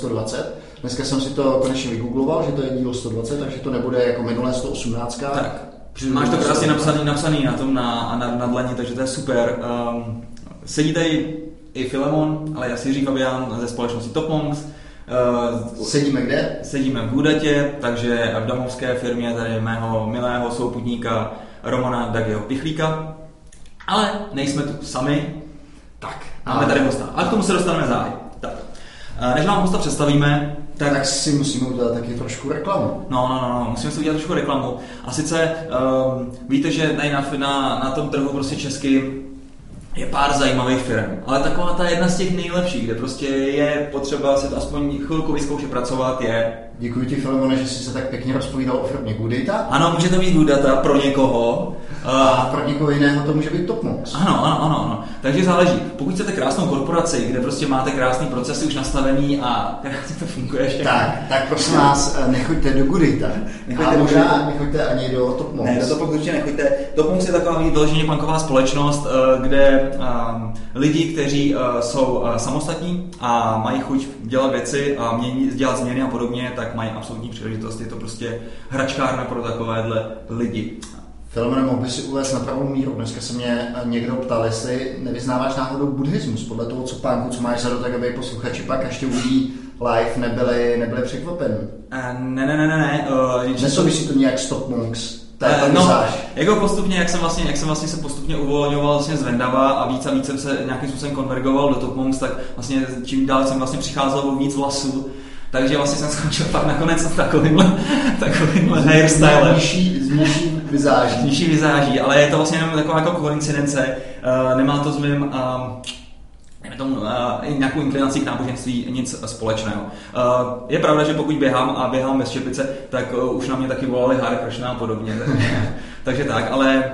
120. Dneska jsem si to konečně vygoogloval, že to je díl 120, takže to nebude jako minulé 118. Tak, máš to krásně napsaný, napsaný na tom na, na, na dlaní, takže to je super. Um, sedí tady i Filemon, ale já si říkám Fabian ze společnosti Top Monks. Uh, sedíme kde? Sedíme v Gudatě, takže v domovské firmě tady mého milého souputníka Romana Dagiho Pichlíka. Ale nejsme tu sami, tak, máme tady hosta. A k tomu se dostaneme záhy. Než vám hosta představíme, tak, tak si musíme udělat taky trošku reklamu. No, no, no, no, musíme si udělat trošku reklamu. A sice um, víte, že tady na, na, na tom trhu prostě česky je pár zajímavých firm, ale taková ta jedna z těch nejlepších, kde prostě je potřeba si to aspoň chvilku vyzkoušet pracovat, je... Děkuji ti, Filemone, že jsi se tak pěkně rozpovídal o firmě Goodata. Ano, může to být Goodata pro někoho, a pro někoho jiného to může být Topmox. Ano, ano, ano, ano. Takže záleží. Pokud chcete krásnou korporaci, kde prostě máte krásný procesy už nastavený a krásně to funguje všechno. Tak, tak prosím vás, eh, nechoďte do Gudita. Nechoďte a možná nechoďte ani do Topmox. Ne, do Topmox určitě nechoďte. Topmox je taková vyloženě banková společnost, eh, kde um, lidi, kteří uh, jsou samostatní a mají chuť dělat věci a mění, dělat změny a podobně, tak mají absolutní příležitost. Je to prostě hračkárna pro takovéhle lidi. Filmem mohl by si uvést na pravou míru. Dneska se mě někdo ptal, jestli nevyznáváš náhodou buddhismus. Podle toho, co pánku, co máš za tak aby posluchači pak ještě uvidí live, nebyli, nebyli překvapeni. Uh, ne, ne, ne, ne. ne. Uh, Nesouvisí to nějak s Top Monks? Uh, no, jako postupně, jak jsem vlastně, jak jsem vlastně se postupně uvolňoval vlastně z Vendava a víc a víc jsem se nějakým způsobem konvergoval do Top Monks, tak vlastně čím dál jsem vlastně přicházel o víc vlasů, takže vlastně jsem skončil pak nakonec s takovýmhle, takovýmhle hairstylem. Nižší, z nižší vizáží. Nižší vizáží, ale je to vlastně jenom taková jako koincidence. Uh, nemá to s mým uh, tomu, uh, nějakou inklinací k náboženství nic společného. Uh, je pravda, že pokud běhám a běhám bez čepice, tak uh, už na mě taky volali Hare Krishna a podobně. Takže, takže tak, ale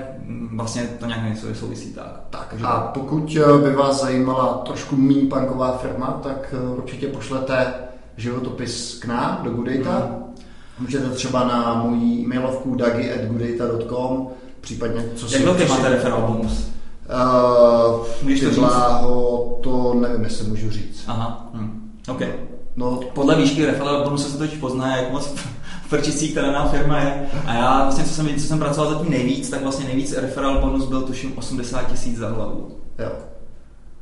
vlastně to nějak něco souvisí tak. tak že... A pokud by vás zajímala trošku méně punková firma, tak určitě pošlete životopis k nám do Goodata. Hmm. Můžete třeba na mojí e-mailovku dagi.goodata.com případně co Jak velký máte referál bonus? Uh, Můžeš to říct? to nevím, jestli můžu říct. Aha, hm. OK. No, podle výšky referál bonusu se totiž pozná, jak moc frčící, která nám firma je. A já vlastně, co jsem, co jsem pracoval zatím nejvíc, tak vlastně nejvíc referál bonus byl tuším 80 tisíc za hlavu. Jo.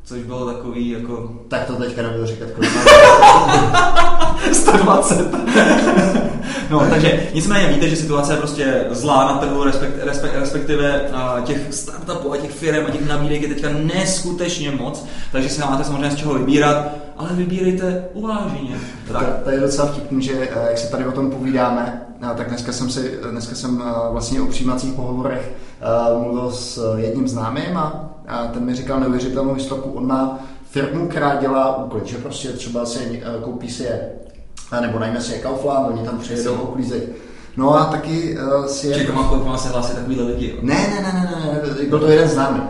Což bylo takový jako... Tak to teďka nebudu říkat, kolik 120. no, takže nicméně víte, že situace je prostě zlá na trhu, respekt, respekt, respektive těch startupů a těch firm a těch nabídek je teďka neskutečně moc, takže si máte samozřejmě z čeho vybírat, ale vybírejte uváženě. Tak. To, to je docela vtipný, že eh, jak se tady o tom povídáme, eh, tak dneska jsem, si, dneska jsem eh, vlastně o přijímacích pohovorech mluvil s jedním známým a a ten mi říkal neuvěřitelnou historku. On má firmu, která dělá úklid, že prostě třeba si koupí si je, nebo najme si je Kaufland, oni tam přijedou uklízejí. No a taky uh, si je... Či má se hlásí takovýhle lidi, Ne, ne, ne, ne, ne, byl to jeden známý.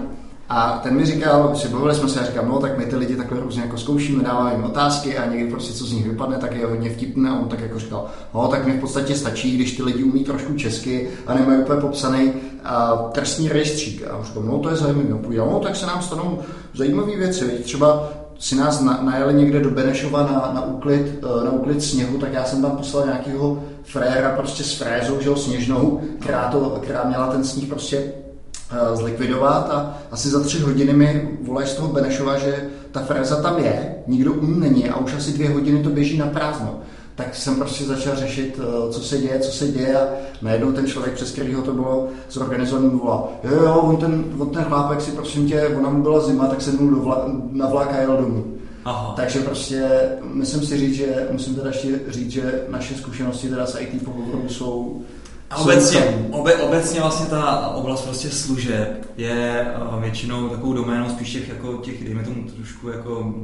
A ten mi říkal, že bavili jsme se a říkal, no tak my ty lidi takhle různě jako zkoušíme, dáváme jim otázky a někdy prostě co z nich vypadne, tak je hodně vtipné. A on tak jako říkal, no tak mi v podstatě stačí, když ty lidi umí trošku česky a nemají úplně popsaný a, trestní rejstřík. A on říkal, no to je zajímavé. On povídal, no tak se nám stanou zajímavé věci. Třeba si nás na, najeli někde do Benešova na, na, úklid, e, na úklid sněhu, tak já jsem tam poslal nějakého fréra prostě s frézou, že jo, sněžnou, která, to, která měla ten sníh prostě zlikvidovat a asi za tři hodiny mi volají z toho Benešova, že ta freza tam je, nikdo u ní není a už asi dvě hodiny to běží na prázdno. Tak jsem prostě začal řešit, eh, co se děje, co se děje a najednou ten člověk, přes kterého to bylo zorganizovaný, volal, jo, jo, on ten, on ten chlápek si prosím tě, ona mu byla zima, tak se mnou vla, na vlák a jel domů. Aha. Takže prostě musím si říct, že musím teda ještě říct, že naše zkušenosti teda s IT pohovoru jsou a obecně, obe, obecně vlastně ta oblast prostě služeb je uh, většinou takovou doménou spíš těch, jako těch, dejme tomu trošku jako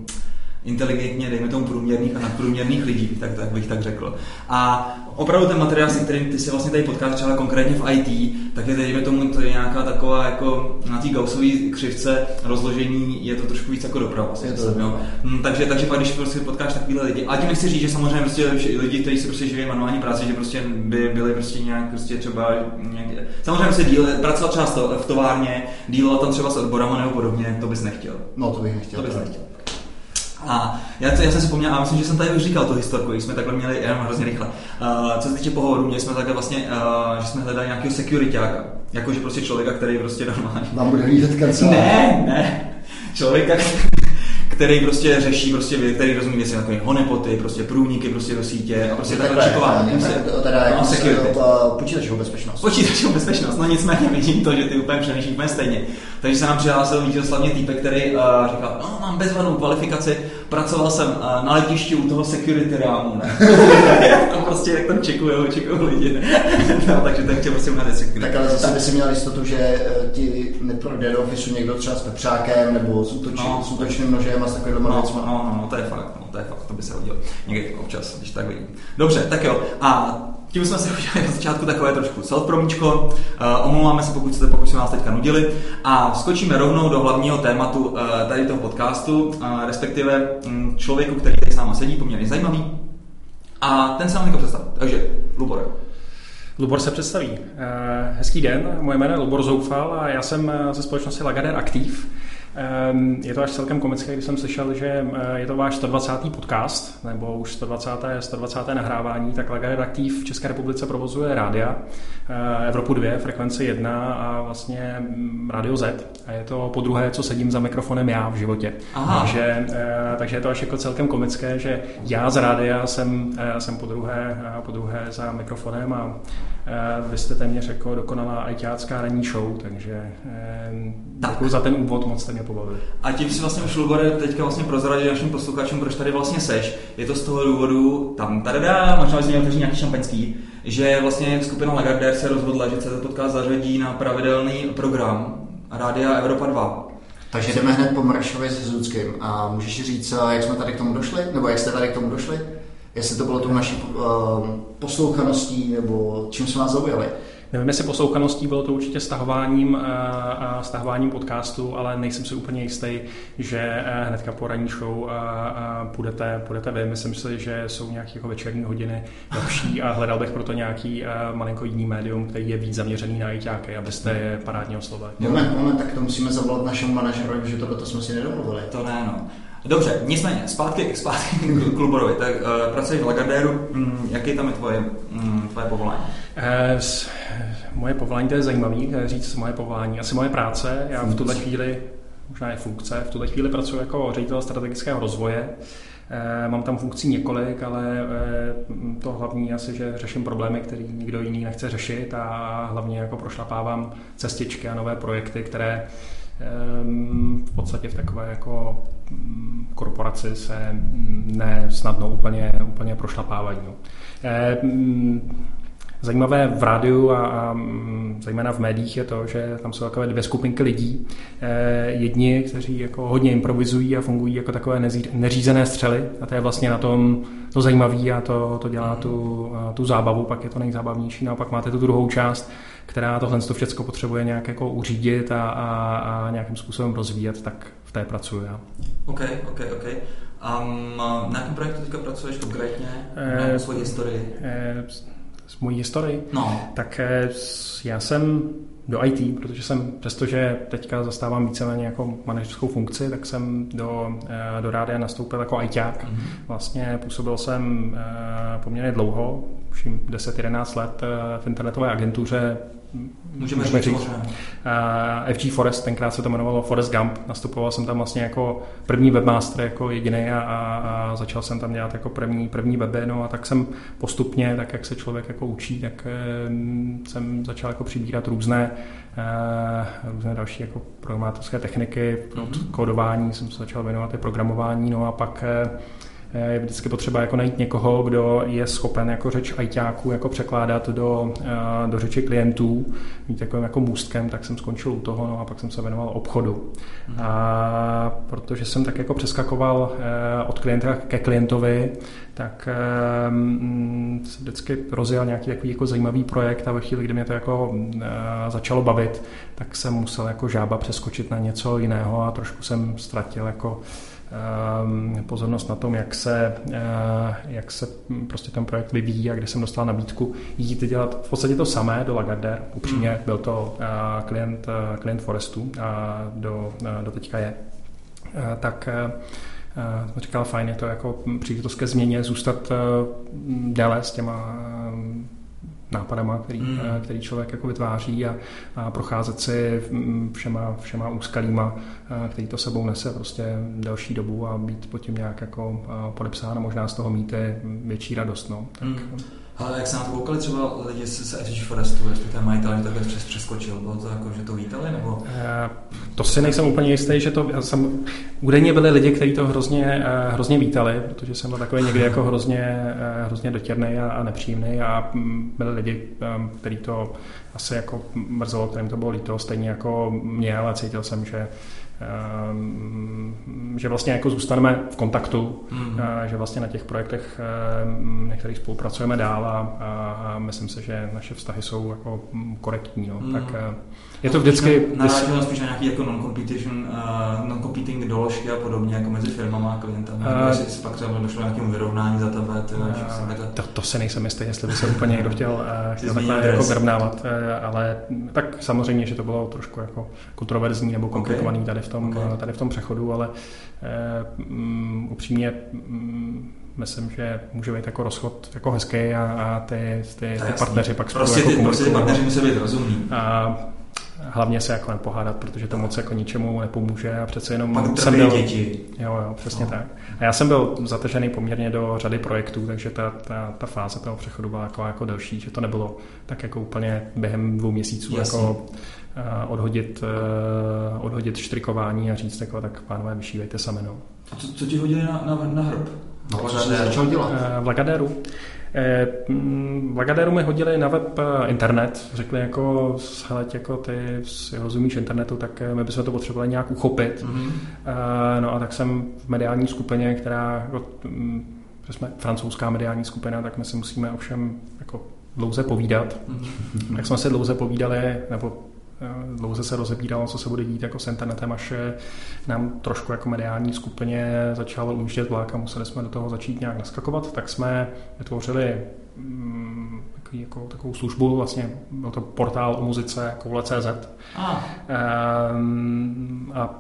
inteligentně, dejme tomu průměrných a nadprůměrných lidí, tak, tak bych tak řekl. A opravdu ten materiál, se kterým ty si vlastně tady potkáš třeba konkrétně v IT, tak je dejme tomu to je nějaká taková jako na té gaussové křivce rozložení je to trošku víc jako doprava. Je to, jo. Hm, takže, takže pak, když prostě potkáš takovýhle lidi. A tím nechci říct, že samozřejmě prostě lidi, kteří si prostě živí manuální práci, že prostě by byli prostě nějak prostě třeba nějak, samozřejmě se díl, pracovat třeba v továrně, dílovat tam třeba s odborama nebo podobně, to bys nechtěl. No to bych nechtěl. To bys nechtěl. A já, to, já jsem si vzpomněl, a myslím, že jsem tady už říkal tu historku, když jsme takhle měli, jenom hrozně rychle. Uh, co se týče pohovoru, měli jsme takhle vlastně, uh, že jsme hledali nějakého securityáka. Jakože prostě člověka, který prostě normálně... Vám bude hlídat kancelář. Ne, ne. Člověka, který prostě řeší, prostě, který rozumí věci jako honepoty, prostě průniky prostě do sítě a prostě takhle čipování. Teda no, jako security. počítačovou bezpečnost. Počítačovou bezpečnost, no nicméně vidím to, že ty úplně přemýšlíš úplně stejně. Takže se nám přihlásil vítězoslavně týpek, který uh, říkal, no mám bezvadnou kvalifikaci, pracoval jsem uh, na letišti u toho security rámu, ne? tam prostě, jak tam čekujou, čekují lidi. no, takže ten chtěl prostě umět security. Tak ale zase by si měl jistotu, že uh, ti neprojde do ofisu někdo třeba s pepřákem nebo s, útočí, no, s útočným nožem a s takovým no, no, no, no, to je fakt, no, to je fakt, to by se hodilo někdy občas, když tak vidím. Dobře, tak jo. A tím jsme se udělali na začátku takové trošku self-promíčko. Uh, omlouváme se, pokud jste, pokud jsme vás teďka nudili. A skočíme rovnou do hlavního tématu uh, tady toho podcastu, uh, respektive um, člověku, který tady s náma sedí, poměrně zajímavý. A ten se nám teďka představí. Takže, Lubor. Lubor se představí. Hezký den, moje jméno je Lubor Zoufal a já jsem ze společnosti Lagader Aktiv. Ehm, je to až celkem komické, když jsem slyšel, že eh, je to váš 120. podcast, nebo už 120. 120. nahrávání, tak Laga Redaktiv v České republice provozuje rádia, eh, Evropu 2, frekvence 1 a vlastně mm, Radio Z. A je to po druhé, co sedím za mikrofonem já v životě. Aha. Takže, eh, takže je to až jako celkem komické, že já z rádia jsem, jsem po druhé, po druhé za mikrofonem a vy jste téměř jako dokonalá ajťácká ranní show, takže tak. děkuji za ten úvod, moc jste mě pobavili. A tím si vlastně už Lubore teďka vlastně prozradil našim posluchačům, proč tady vlastně seš. Je to z toho důvodu, tam tady dá, možná bys měl nějaký šampaňský, že vlastně skupina Lagardère se rozhodla, že se podcast zařadí na pravidelný program Rádia Evropa 2. Takže jdeme hned po Mrašově s Zudským a můžeš říct, jak jsme tady k tomu došli, nebo jak jste tady k tomu došli? Jestli to bylo tou naší uh, poslouchaností, nebo čím jsme vás zaujali? Nevím, jestli poslouchaností bylo to určitě stahováním, uh, stahováním podcastu, ale nejsem si úplně jistý, že uh, hnedka po ranní show uh, uh, půjdete, půjdete vy. Myslím si, že jsou nějaké jako večerní hodiny lepší a hledal bych proto nějaký uh, malinko jiný médium, který je víc zaměřený na ajťáky, abyste je parádně oslovili. Moment, moment, tak to musíme zavolat našemu manažerovi, že tohle to jsme si nedomluvili. To ne, no. Dobře, nicméně, zpátky, zpátky k Kluborovi. Tak uh, pracuješ v Lagardéru, mm, jaký tam je tvoje, mm, tvoje povolání? Uh, moje povolání, to je zajímavý eh, říct moje povolání. Asi moje práce, já v tuhle chvíli, možná je funkce, v tuhle chvíli pracuji jako ředitel strategického rozvoje. Mám tam funkcí několik, ale to hlavní asi, že řeším problémy, které nikdo jiný nechce řešit a hlavně jako prošlapávám cestičky a nové projekty, které Ehm, v podstatě v takové jako korporaci se ne snadno úplně, úplně prošlapávají. No. Ehm, zajímavé v rádiu a, a mm, zejména v médiích je to, že tam jsou takové dvě skupinky lidí. E, jedni, kteří jako hodně improvizují a fungují jako takové neřízené střely a to je vlastně na tom to zajímavé a to, to dělá tu, tu zábavu, pak je to nejzábavnější. No a pak máte tu druhou část, která tohle to všechno potřebuje nějak jako uřídit a, a, a nějakým způsobem rozvíjet, tak v té pracuji já. OK, OK, OK. Um, na jakém projektu teďka pracuješ konkrétně? E, na svoji historii? E, s mojí historii? No. Tak e, já jsem do IT, protože jsem, přestože teďka zastávám víceméně jako manažerskou funkci, tak jsem do, do rádia nastoupil jako ITák. Mm-hmm. Vlastně působil jsem poměrně dlouho, už 10-11 let v internetové agentuře Můžeme, Můžeme říct. říct. Uh, FG Forest, tenkrát se to jmenovalo Forest Gump. Nastupoval jsem tam vlastně jako první webmaster, jako jediný a, a, začal jsem tam dělat jako první, první weby. No a tak jsem postupně, tak jak se člověk jako učí, tak uh, jsem začal jako přibírat různé, uh, různé další jako programátorské techniky. Mm-hmm. kódování jsem se začal věnovat i programování, no a pak uh, je vždycky potřeba jako najít někoho, kdo je schopen jako řeč ajťáků jako překládat do, eh, do řeči klientů, mít takovým jako můstkem, tak jsem skončil u toho no a pak jsem se věnoval obchodu. Mm. A protože jsem tak jako přeskakoval eh, od klienta ke klientovi, tak um, se vždycky rozjel nějaký takový jako zajímavý projekt a ve chvíli, kdy mě to jako uh, začalo bavit, tak jsem musel jako žába přeskočit na něco jiného a trošku jsem ztratil jako pozornost na tom, jak se, eh, jak se prostě ten projekt vyvíjí a kde jsem dostal nabídku jít dělat v podstatě to samé do Lagardère. Upřímně hmm. byl to eh, klient, eh, klient Forestu a do, do teďka je. Tak uh, říkal, fajn, je to jako příležitost ke změně, zůstat déle s těma nápadama, který, mm. který člověk jako vytváří a, a procházet si všema, všema úskalíma, který to sebou nese prostě delší dobu a být pod tím nějak jako podepsán a možná z toho mít větší radost. No. Tak, mm. Ale jak se na to koukali třeba lidi z FG Forestu, respektive majitel, že takhle přes, přeskočil, bylo to jako, že to vítali, nebo? Uh, to si nejsem úplně jistý, že to, jsem, údajně byli lidi, kteří to hrozně, uh, hrozně vítali, protože jsem byl takový někdy jako hrozně, uh, hrozně dotěrný a, a nepříjemný a mm, byli lidi, um, kteří to asi jako mrzelo, kterým to bylo líto, stejně jako mě, ale cítil jsem, že Ehm, že vlastně jako zůstaneme v kontaktu, mm. že vlastně na těch projektech, ehm, na kterých spolupracujeme dál a, a myslím si, že naše vztahy jsou jako korektní. No. Mm. Tak eh, je to vždycky... Narážíme spíš na nějaký jako non-competition, uh, non-competing doložky a podobně, jako mezi firmama a klientami, uh, jestli pak třeba došlo nějakému vyrovnání za tebe. Ty, uh, to, to se nejsem jistý, jestli by se úplně někdo chtěl, uh, chtěl takhle jako vyrovnávat, uh, ale tak samozřejmě, že to bylo trošku jako kontroverzní nebo komplikovaný okay. tady v tom, okay. tady v tom přechodu, ale um, upřímně um, myslím, že může být jako rozchod jako hezký a, a ty, ty, ty partneři pak prostě spolu ty, jako Prostě ty partneři musí být rozumní. A hlavně se jako nepohádat, protože to moc jako ničemu nepomůže a přece jenom Pak jsem byl... děti. Jo, jo, přesně no. tak. A já jsem byl zatržený poměrně do řady projektů, takže ta, ta, ta fáze toho přechodu byla jako, jako delší, že to nebylo tak jako úplně během dvou měsíců Jasně. jako uh, odhodit, uh, odhodit štrikování a říct jako tak pánové vyšívejte sami. No. A co, co ti hodili na, na, na hrb? No, co začal dělat? Uh, v Lagaderu. Eh, v Lagaderu mi hodili na web eh, internet, řekli jako, hele, jako ty si rozumíš internetu, tak eh, my bychom to potřebovali nějak uchopit. Mm-hmm. No a tak jsem v mediální skupině, která, jako, mm, že jsme francouzská mediální skupina, tak my si musíme ovšem jako dlouze povídat. Mm-hmm. Tak jsme se dlouze povídali, nebo Eh, dlouze se rozebíralo, co se bude dít jako s internetem, až nám trošku jako mediální skupině začal ujíždět vlak a museli jsme do toho začít nějak naskakovat, tak jsme vytvořili mm, takový, jako, takovou službu, vlastně byl to portál o muzice koule.cz a. Ehm, a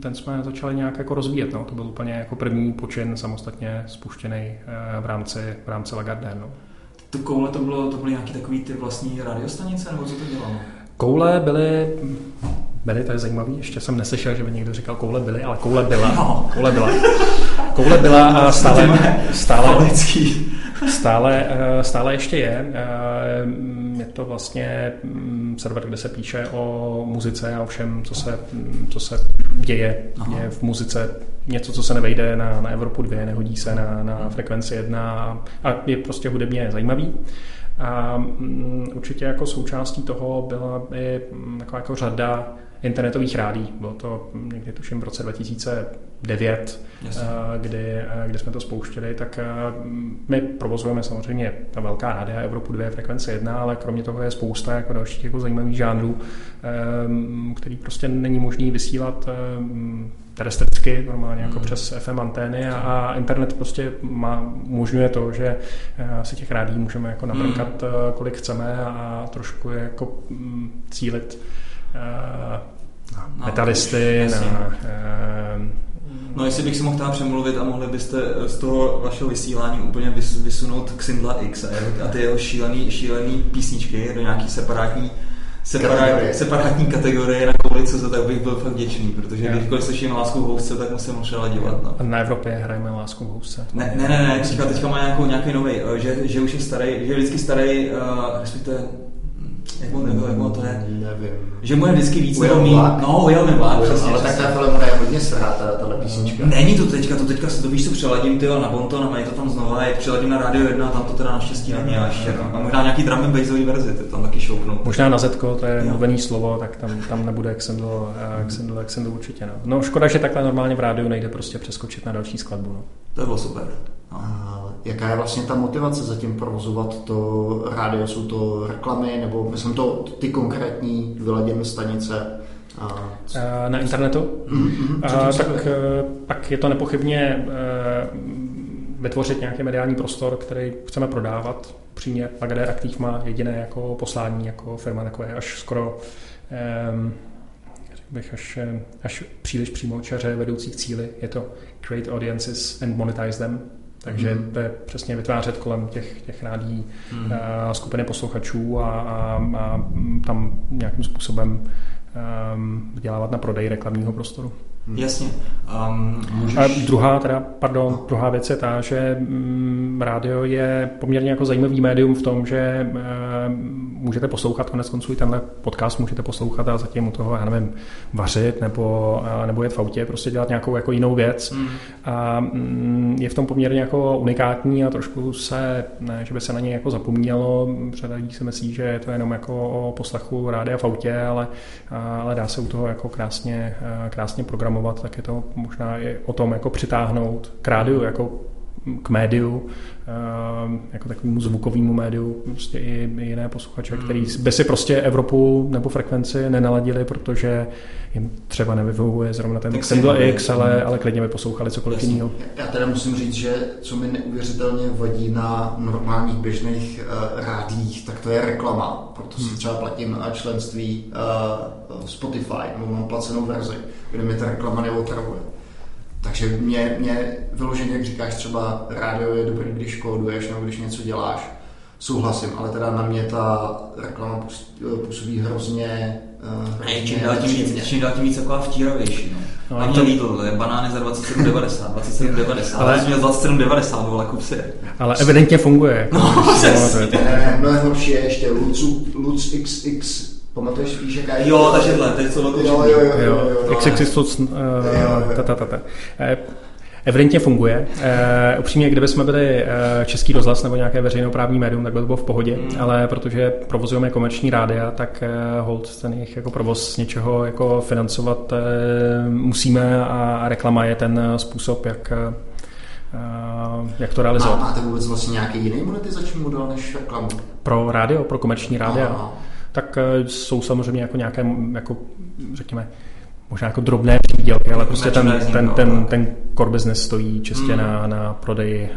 ten jsme začali nějak jako rozvíjet. No. To byl úplně jako první počin samostatně spuštěný eh, v rámci, v rámci Lagardère. No. To koule to, bylo, to byly nějaké takové ty vlastní radiostanice, nebo co to dělalo? Koule byly byly, to je zajímavý, ještě jsem neslyšel, že by někdo říkal koule byly, ale koule byla. No. Koule byla. Koule byla a stále, stále, stále, eh, stále ještě je. Eh, je to vlastně mm, server, kde se píše o muzice a o všem, co se, co se děje, je v muzice něco, co se nevejde na, na Evropu 2, nehodí se na, na frekvenci 1 a je prostě hudebně zajímavý. A mm, určitě jako součástí toho byla i mm, taková jako řada internetových rádí. Bylo to někdy tuším v roce 2009, yes. kdy, kdy jsme to spouštěli, tak my provozujeme samozřejmě ta velká rádia Evropu 2 frekvence 1, ale kromě toho je spousta jako dalších jako zajímavých žánrů, který prostě není možný vysílat terestricky, normálně jako hmm. přes FM antény a, a internet prostě má, umožňuje to, že eh, si těch rádí můžeme jako nabrkat, hmm. Eh, kolik chceme a trošku jako mm, cílit uh, no, metalisty, na, No jestli bych si mohl tam přemluvit a mohli byste z toho vašeho vysílání úplně vysunout Xindla X a, ty jeho šílený, šílený písničky do nějaký separátní separát, separátní kategorie na kolice, tak bych byl fakt vděčný, protože yeah. kdykoliv slyším lásku v housce, tak musím třeba dělat. No. Na Evropě hrajeme lásku v housce. Ne, ne, ne, ne teďka, teďka má nějakou, nějaký nový, eh, že, že už je starý, že je vždycky starý, uh, respektive jak on, jak on to je? Nevím. Že mu je vždycky víc nebo míň. No, ujel mi vlak, přesně. Ale tak ta filmora je hodně srhá, ta, tahle písnička. Není to teďka, to teďka to víš, co přeladím ty na Bonton a mají to tam znova, je přeladím na Radio 1 a tam to teda naštěstí není a ještě. No. A možná nějaký drum and bassový verzi, ty tam taky šoupnou. Možná na Zetko, to je mluvený slovo, tak tam, tam nebude Exendl, Exendl, Exendl určitě. No. no. škoda, že takhle normálně v rádiu nejde prostě přeskočit na další skladbu. No. To bylo super. No. Jaká je vlastně ta motivace zatím provozovat to rádio? Jsou to reklamy nebo myslím to ty konkrétní vyladěné stanice? A na internetu? Mm-hmm. A, tak pak je to nepochybně vytvořit nějaký mediální prostor, který chceme prodávat. Přímě Lagardère Active má jediné jako poslání jako firma, takové až skoro um, bych až, až příliš přímo čaře vedoucích cíly. Je to create audiences and monetize them. Takže mm. to je přesně vytvářet kolem těch, těch rádí mm. skupiny posluchačů a, a, a tam nějakým způsobem um, vydělávat na prodej reklamního prostoru. Hmm. Jasně. Um, můžeš... A druhá, teda, pardon, druhá věc je ta, že mm, rádio je poměrně jako zajímavý médium v tom, že e, můžete poslouchat, konec konců i tenhle podcast můžete poslouchat a zatím u toho, já nevím, vařit nebo, e, nebo jet v autě, prostě dělat nějakou jako jinou věc. Mm. A je v tom poměrně jako unikátní a trošku se, ne, že by se na něj jako zapomnělo, řada lidí si myslí, že je to jenom jako o poslechu rádia v autě, ale, ale dá se u toho jako krásně, e, krásně programovat programovat, tak je to možná i o tom jako přitáhnout k rádiu, jako k médiu, eh, jako takovému zvukovému médiu, prostě i jiné posluchače, hmm. který by si prostě Evropu nebo frekvenci nenaladili, protože jim třeba nevyhovuje zrovna ten Single X, ale, ale klidně by poslouchali cokoliv jiného. Já teda musím říct, že co mi neuvěřitelně vadí na normálních běžných uh, rádích, tak to je reklama. Proto si hmm. třeba platím na členství uh, Spotify, nebo mám placenou verzi, kde mi ta reklama neotravuje. Takže mě, mě vyloženě, jak říkáš, třeba rádio je dobrý, když kóduješ nebo když něco děláš, souhlasím, ale teda na mě ta reklama působí hrozně, uh, hrozně čím dál tím víc, čím dál tím víc taková vtíravější. No. No, a mě to... Lidl, je banány za 27,90, 27,90, ale jsi měl 27,90, vole, kup si. Ale evidentně funguje. No, no, ne, mnohem horší je ještě Lutz, Lutz XX Pamatuješ, víš, jaká je? Jo, takže dle, teď jsou velkou jo, jo, jo, jo, jo, XXX, Evidentně funguje. E, upřímně, kdyby jsme byli český rozhlas nebo nějaké veřejnoprávní médium, tak by to bylo v pohodě, mm. ale protože provozujeme komerční rádia, tak e, hold ten jejich jako provoz z něčeho jako financovat e, musíme a reklama je ten způsob, jak, e, jak to realizovat. Má, máte vůbec vlastně nějaký jiný monetizační model než reklamu? Pro rádio, pro komerční rádia? Tak eh, jsou samozřejmě jako nějaké, jako řekněme, možná jako drobné přídělky, ale prostě ten, ten, ten, ten core business stojí čistě mm. na, na prodej,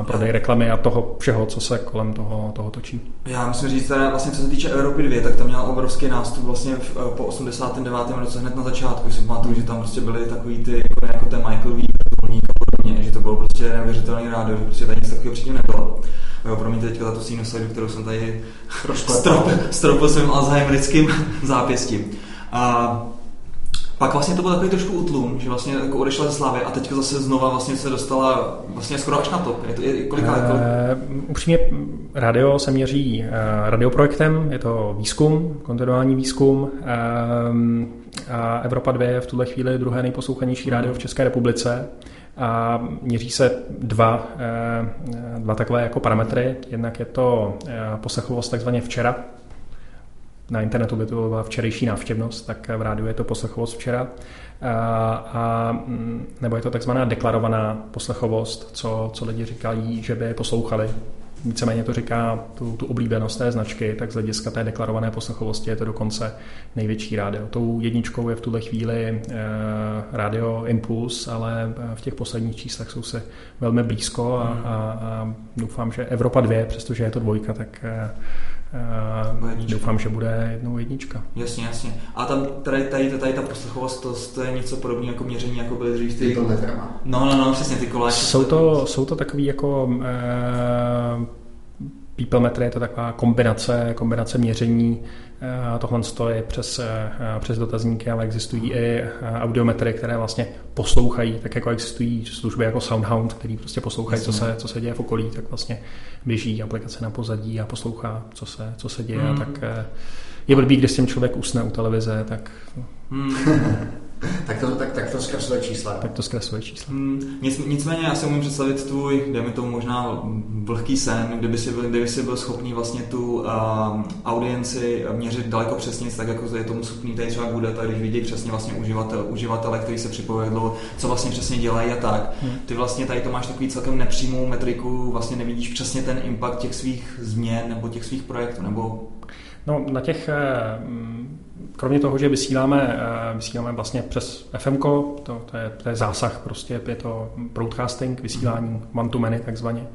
uh, prodej reklamy a toho všeho, co se kolem toho, toho točí. Já musím říct, teda vlastně co se týče Evropy 2, tak tam měla obrovský nástup vlastně v, eh, po 89. roce hned na začátku. Si pamatuju, že tam prostě byly takový ty, jako, jako ten Michael V. že to bylo prostě neuvěřitelný rádio, že prostě tady nic takového předtím nebylo. Jo, promiňte teďka za tu sinusoidu, kterou jsem tady stropil svým alzheimerickým zápěstím. A pak vlastně to byl takový trošku utlum, že vlastně jako odešla ze slávy a teďka zase znova vlastně se dostala vlastně skoro až na top. Je to, je, kolika, uh, kolik... Upřímně radio se měří uh, radioprojektem, je to výzkum, kontinuální výzkum. Uh, a Evropa 2 je v tuhle chvíli druhé nejposlouchanější rádio v České republice a měří se dva, eh, dva takové jako parametry. Jednak je to eh, poslechovost takzvaně včera, na internetu by to byla včerejší návštěvnost, tak v rádiu je to poslechovost včera. A, a, mm, nebo je to takzvaná deklarovaná poslechovost, co, co lidi říkají, že by poslouchali víceméně to říká tu, tu oblíbenost té značky, tak z hlediska té deklarované poslechovosti je to dokonce největší rádio. Tou jedničkou je v tuhle chvíli e, rádio Impuls, ale eh, v těch posledních číslech jsou se velmi blízko a, a, a doufám, že Evropa 2, přestože je to dvojka, tak e, Uh, doufám, že bude jednou jednička. Jasně, jasně. A tam tady, tady, tady ta poslechovost, to, to je něco podobného jako měření, jako byly dřív ty... No, no, no, přesně, ty koláče. Jsou to, jsou to takový jako uh, people metry, je to taková kombinace, kombinace měření. Tohle je přes, uh, přes dotazníky, ale existují i audiometry, které vlastně poslouchají, tak jako existují služby jako Soundhound, který prostě poslouchají, co se, co se děje v okolí, tak vlastně běží aplikace na pozadí a poslouchá, co se, co se děje. Mm. Tak je blbý, když s tím člověk usne u televize, tak... Mm. tak, to, tak, tak to zkresluje čísla. Tak to zkresluje čísla. Hmm, nic, nicméně já si umím představit tvůj, dejme tomu možná vlhký sen, kdyby si byl, kdyby si byl schopný vlastně tu uh, audienci měřit daleko přesně, tak jako je tomu schopný tady třeba bude, tak když vidí přesně vlastně uživatel, uživatele, který se připojí co vlastně přesně dělají a tak. Hmm. Ty vlastně tady to máš takový celkem nepřímou metriku, vlastně nevidíš přesně ten impact těch svých změn nebo těch svých projektů, nebo No, na těch, eh, kromě toho, že vysíláme, eh, vysíláme vlastně přes FM, to, to, je, to je zásah, prostě je to broadcasting, vysílání one to many takzvaně,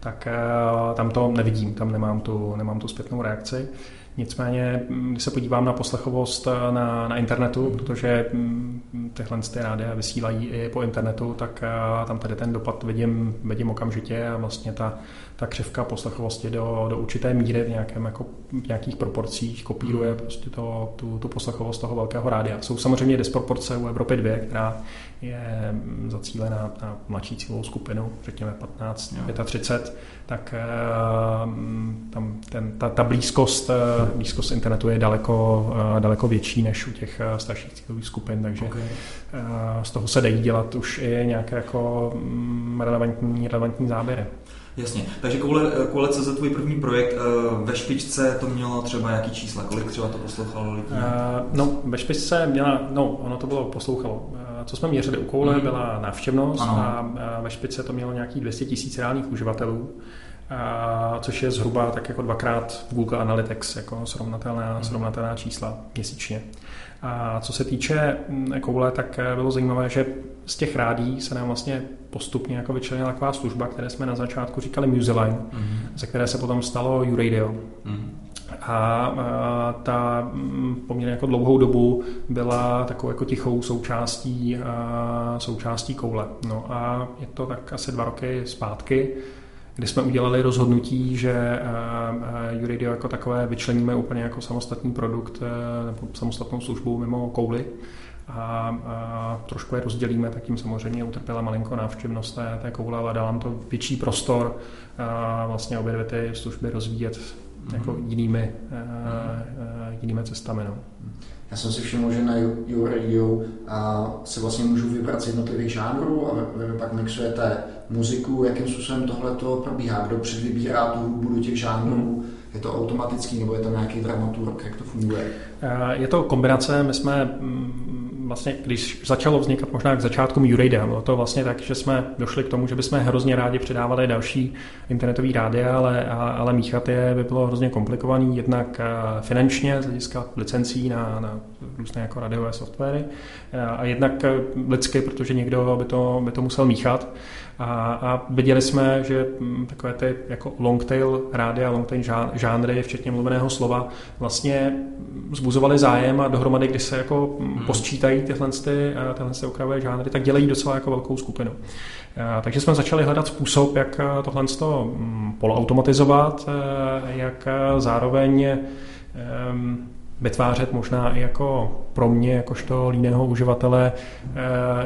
tak eh, tam to nevidím, tam nemám tu, nemám tu zpětnou reakci. Nicméně, mm, když se podívám na poslechovost na, na internetu, protože mm, tyhle ty rádia vysílají i po internetu, tak tam tady ten dopad vidím, vidím okamžitě a vlastně ta, ta křivka poslechovosti do, do určité míry v, nějakém, jako, v nějakých proporcích kopíruje prostě to, tu, tu poslechovost toho velkého rádia. Jsou samozřejmě disproporce u Evropy 2, která je mm, zacílená na mladší cílovou skupinu, řekněme 15, jo. 35, tak eh, tam ten, ta, ta blízkost, eh, blízkost internetu je daleko, eh, daleko větší než u těch starších cílových skupin, takže okay. z toho se dají dělat už i nějaké jako mm, relevantní, relevantní záběry. Jasně, takže koule, koule CZ, tvůj první projekt, ve špičce to mělo třeba jaký čísla, kolik třeba to poslouchalo lidí? No, ve špičce měla, no, ono to bylo poslouchalo co jsme měřili u koule, mm. byla návštěvnost ano. a ve špice to mělo nějakých 200 tisíc reálných uživatelů, a, což je zhruba tak jako dvakrát v Google Analytics jako srovnatelná, mm. srovnatelná čísla měsíčně. A co se týče mm, koule, tak eh, bylo zajímavé, že z těch rádí se nám vlastně postupně jako vyčlenila taková služba, které jsme na začátku říkali Museline, mm. ze které se potom stalo URadio. Mm a ta mm, poměrně jako dlouhou dobu byla takovou jako tichou součástí, součástí koule. No a je to tak asi dva roky zpátky, kdy jsme udělali rozhodnutí, že Juridio jako takové vyčleníme úplně jako samostatný produkt e, nebo samostatnou službu mimo kouly a, a trošku je rozdělíme, tak tím samozřejmě utrpěla malinko návštěvnost té, té koule, ale dala nám to větší prostor a vlastně obě dvě ty služby rozvíjet jako mm-hmm. jinými, uh, jinými cestami. No. Já jsem si všiml, že na Your Radio uh, se vlastně můžu vybrat z jednotlivých žánrů a vy, vy pak mixujete muziku, jakým způsobem tohle to probíhá, kdo předvybírá tu hudbu do těch žánrů, mm. je to automatický nebo je to nějaký dramaturg, jak to funguje? Je to kombinace, my jsme mm, vlastně, když začalo vznikat možná k začátku Uradia, bylo to vlastně tak, že jsme došli k tomu, že bychom hrozně rádi přidávali další internetový rádia, ale, ale míchat je by bylo hrozně komplikovaný, jednak eh, finančně, z hlediska licencí na, na různé jako radiové softwary, eh, a jednak eh, lidsky, protože někdo by to, by to musel míchat. A, a viděli jsme, že mm, takové ty jako long tail rádia, long tail žánry, včetně mluveného slova, vlastně zbuzovaly zájem a dohromady, když se jako mm, hmm. posčítají tyhle, ty, tyhle ty okrajové žánry, tak dělají docela jako velkou skupinu. Takže jsme začali hledat způsob, jak tohle mm, poloautomatizovat, jak zároveň vytvářet možná i jako pro mě, jakožto líného uživatele, eh,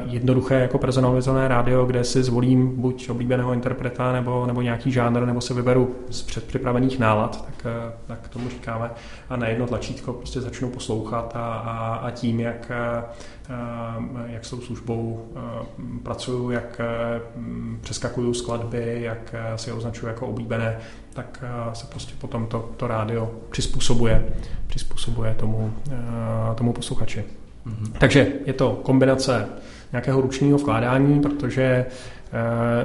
jednoduché jako personalizované rádio, kde si zvolím buď oblíbeného interpreta nebo, nebo nějaký žánr, nebo se vyberu z předpřipravených nálad, tak, eh, tak tomu říkáme, a na jedno tlačítko prostě začnu poslouchat a, a, a tím, jak, eh, jak s tou službou pracuju, jak přeskakuju skladby, jak si je označuju jako oblíbené, tak se prostě potom to, to rádio přizpůsobuje, přizpůsobuje tomu, tomu posluchači. Mm-hmm. Takže je to kombinace nějakého ručního vkládání, protože e,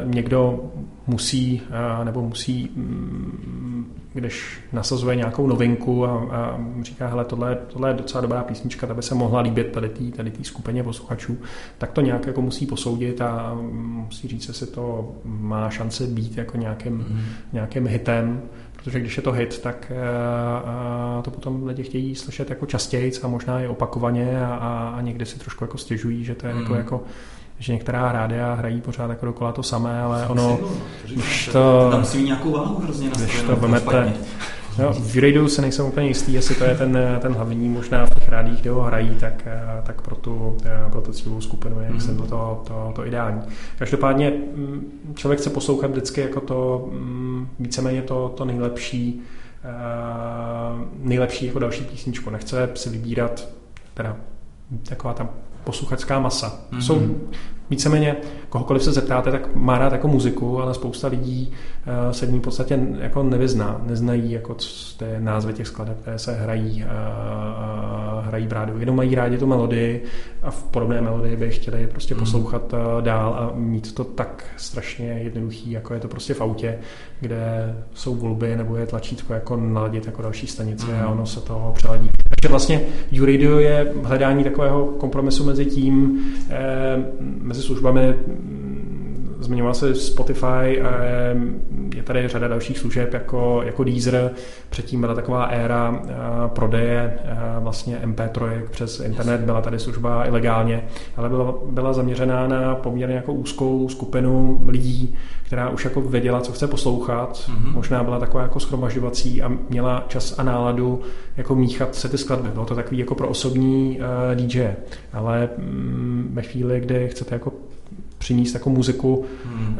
někdo musí e, nebo musí, mm, když nasazuje nějakou novinku a, a říká, hele, tohle, tohle je docela dobrá písnička, ta by se mohla líbit tady té tady skupině posluchačů, tak to nějak jako musí posoudit a musí říct, jestli to má šanci být jako nějakým, mm-hmm. nějakým hitem protože když je to hit, tak uh, to potom lidi chtějí slyšet jako častěji a možná i opakovaně a, a někdy si trošku jako stěžují, že to je mm. jako, jako že některá rádia hrají pořád jako dokola to samé, ale ono, když to... Tam mít nějakou váhu hrozně Když to vemete, No, v Radio se nejsem úplně jistý, jestli to je ten, ten hlavní možná v těch rádích, kde ho hrají, tak, tak pro, tu, pro tu cílovou skupinu je mm-hmm. to, to, to, to ideální. Každopádně mm, člověk chce poslouchat vždycky jako to mm, víceméně to, to nejlepší, nejlepší jako další písničku. Nechce si vybírat teda taková ta posluchačská masa. Mm-hmm. Jsou víceméně, kohokoliv se zeptáte, tak má rád jako muziku, ale spousta lidí uh, se v ní v podstatě jako nevyzná. Neznají jako ty názvy těch skladeb, které se hrají, uh, uh, hrají v rádiu. Jenom mají rádi tu melodii a v podobné melodii by chtěli prostě mm. poslouchat dál a mít to tak strašně jednoduchý, jako je to prostě v autě, kde jsou volby nebo je tlačítko jako naladit jako další stanice mm. a ono se toho přeladí. Takže vlastně U-Radio je hledání takového kompromisu mezi tím, eh, mezi službami zmiňoval se Spotify, je tady řada dalších služeb jako, jako Deezer, předtím byla taková éra prodeje vlastně MP3 přes internet, byla tady služba ilegálně, ale byla, byla zaměřená na poměrně jako úzkou skupinu lidí, která už jako věděla, co chce poslouchat, mm-hmm. možná byla taková jako schromažďovací a měla čas a náladu jako míchat se ty skladby. Bylo to takový jako pro osobní uh, DJ, ale mm, ve chvíli, kdy chcete jako přinést jako muziku hmm.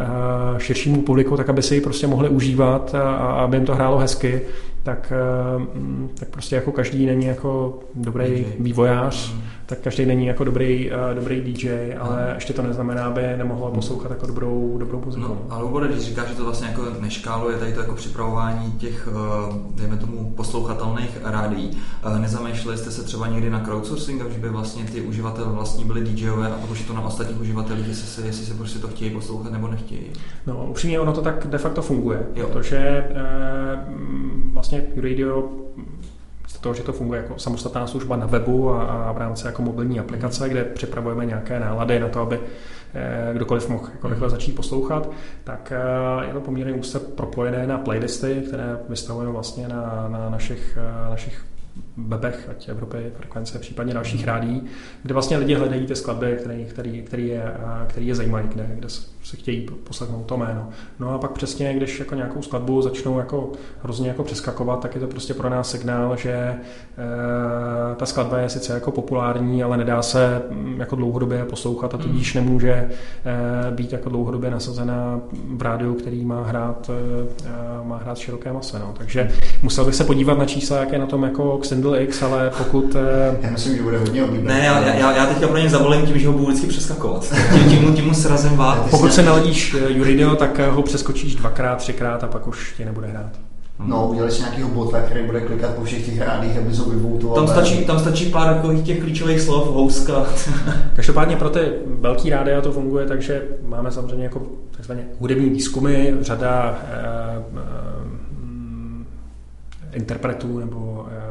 uh, širšímu publiku, tak aby si ji prostě mohli užívat a, a aby jim to hrálo hezky, tak, uh, tak prostě jako každý není jako dobrý DJ. vývojář, hmm tak každý není jako dobrý, uh, dobrý DJ, ale ještě to neznamená, aby nemohla poslouchat jako dobrou, dobrou muziku. No, ale Ubore, když říkáš, že to vlastně jako neškáluje tady to jako připravování těch, uh, dejme tomu, poslouchatelných rádií, uh, nezamýšleli jste se třeba někdy na crowdsourcing, že by vlastně ty uživatelé vlastní byli DJové a je to na ostatních uživatelích, jestli se, jestli se prostě to chtějí poslouchat nebo nechtějí? No, upřímně ono to tak de facto funguje, jo. protože uh, vlastně Radio toho, že to funguje jako samostatná služba na webu a, a v rámci jako mobilní aplikace, kde připravujeme nějaké nálady na to, aby eh, kdokoliv mohl jako rychle začít poslouchat, tak eh, je to poměrně úzce propojené na playlisty, které vystavujeme vlastně na, na našich, eh, našich webech, ať Evropy, frekvence, případně dalších rádí, kde vlastně lidi hledají ty skladby, který, který, který, je, který je zajímají, kde, kde se chtějí poslechnout to jméno. No a pak přesně, když jako nějakou skladbu začnou jako hrozně jako přeskakovat, tak je to prostě pro nás signál, že e, ta skladba je sice jako populární, ale nedá se mm, jako dlouhodobě poslouchat a tudíž hmm. nemůže e, být jako dlouhodobě nasazená v rádiu, který má hrát, e, má hrát široké mase. No. Takže musel bych se podívat na čísla, jak je na tom jako Xendel X, ale pokud... E... Já myslím, že bude hodně oblíbený. Ne, já, já, já teďka pro ně zavolím tím, že ho budu vždycky přeskakovat. tím, tím, tím mu srazem vát. Pokud se naladíš eh, Juridio, tak eh, ho přeskočíš dvakrát, třikrát a pak už tě nebude hrát. No, udělali si nějakého bota, který bude klikat po všech těch rádích, aby to vyvoutoval. Tam stačí, tam stačí pár takových těch klíčových slov, houska. Každopádně pro ty velký rádia to funguje, takže máme samozřejmě jako takzvaně hudební výzkumy, řada eh, eh, interpretů nebo eh,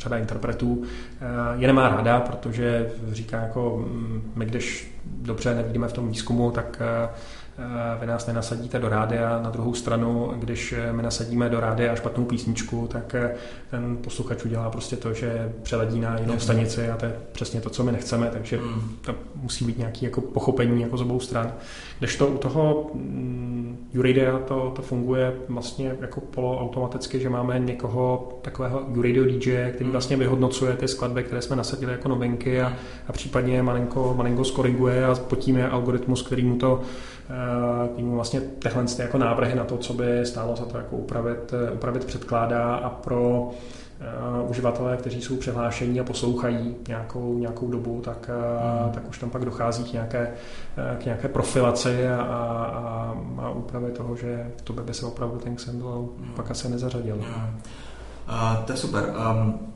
řada interpretů eh, je nemá ráda, protože říká jako mm, my když dobře nevidíme v tom výzkumu, tak eh, vy nás nenasadíte do rádia. Na druhou stranu, když eh, my nasadíme do rádia špatnou písničku, tak eh, ten posluchač udělá prostě to, že přeledí na jinou stanici a to je přesně to, co my nechceme, takže mm. to musí být nějaké jako pochopení jako z obou stran. Když to u toho mm, Uridia to, to funguje vlastně jako poloautomaticky, že máme někoho takového Uridio DJ, který mm. vlastně vyhodnocuje ty skladby, které jsme nasadili jako novinky a, a případně malinko, malinko skoriguje a pod tím je algoritmus, který mu to k němu vlastně tyhle jako návrhy na to, co by stálo za to jako upravit, eh, upravit předkládá a pro uh, uživatelé, kteří jsou přihlášení a poslouchají nějakou, nějakou dobu, tak, uh, tak už tam pak dochází k nějaké, k nějaké profilaci a, a, a, úpravy toho, že to by se opravdu ten Xendel mm. pak asi nezařadil. Mm. Uh, to je super. Um,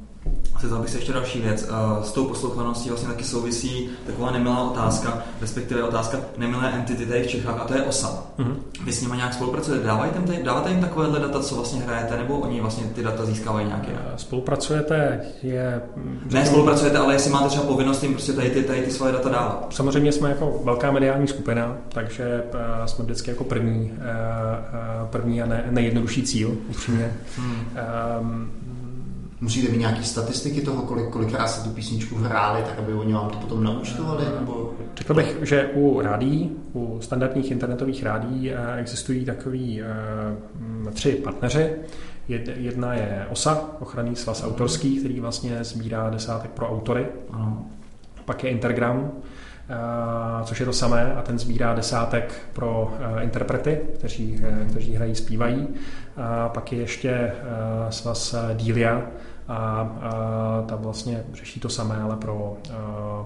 Zeptal bych se ještě další věc. S tou poslouchaností vlastně taky souvisí taková nemilá otázka, respektive otázka nemilé entity tady v Čechách, a to je OSA. Mm-hmm. Vy s nimi nějak spolupracujete? Dávají tam tady, dáváte jim takovéhle data, co vlastně hrajete, nebo oni vlastně ty data získávají nějaké? Spolupracujete je... Ne spolupracujete, ale jestli máte třeba povinnost jim prostě tady ty, tady ty svoje data dávat. Samozřejmě jsme jako velká mediální skupina, takže eh, jsme vždycky jako první, eh, eh, první a ne, nejjednodušší cíl, upřímně. Hmm. Um, Musíte mít nějaké statistiky toho, kolik, kolikrát se tu písničku hráli, tak aby oni vám to potom naučtovali? Nebo... Řekl bych, že u rádí, u standardních internetových rádí eh, existují takový uh, tři partneři. Jedna je OSA, ochranný svaz autorský, který vlastně sbírá desátek pro autory. Ano. Pak je Intergram, Uh, což je to samé, a ten sbírá desátek pro interprety, kteří, kteří hrají, zpívají. A pak je ještě svaz Dília, a, a ta vlastně řeší to samé, ale pro,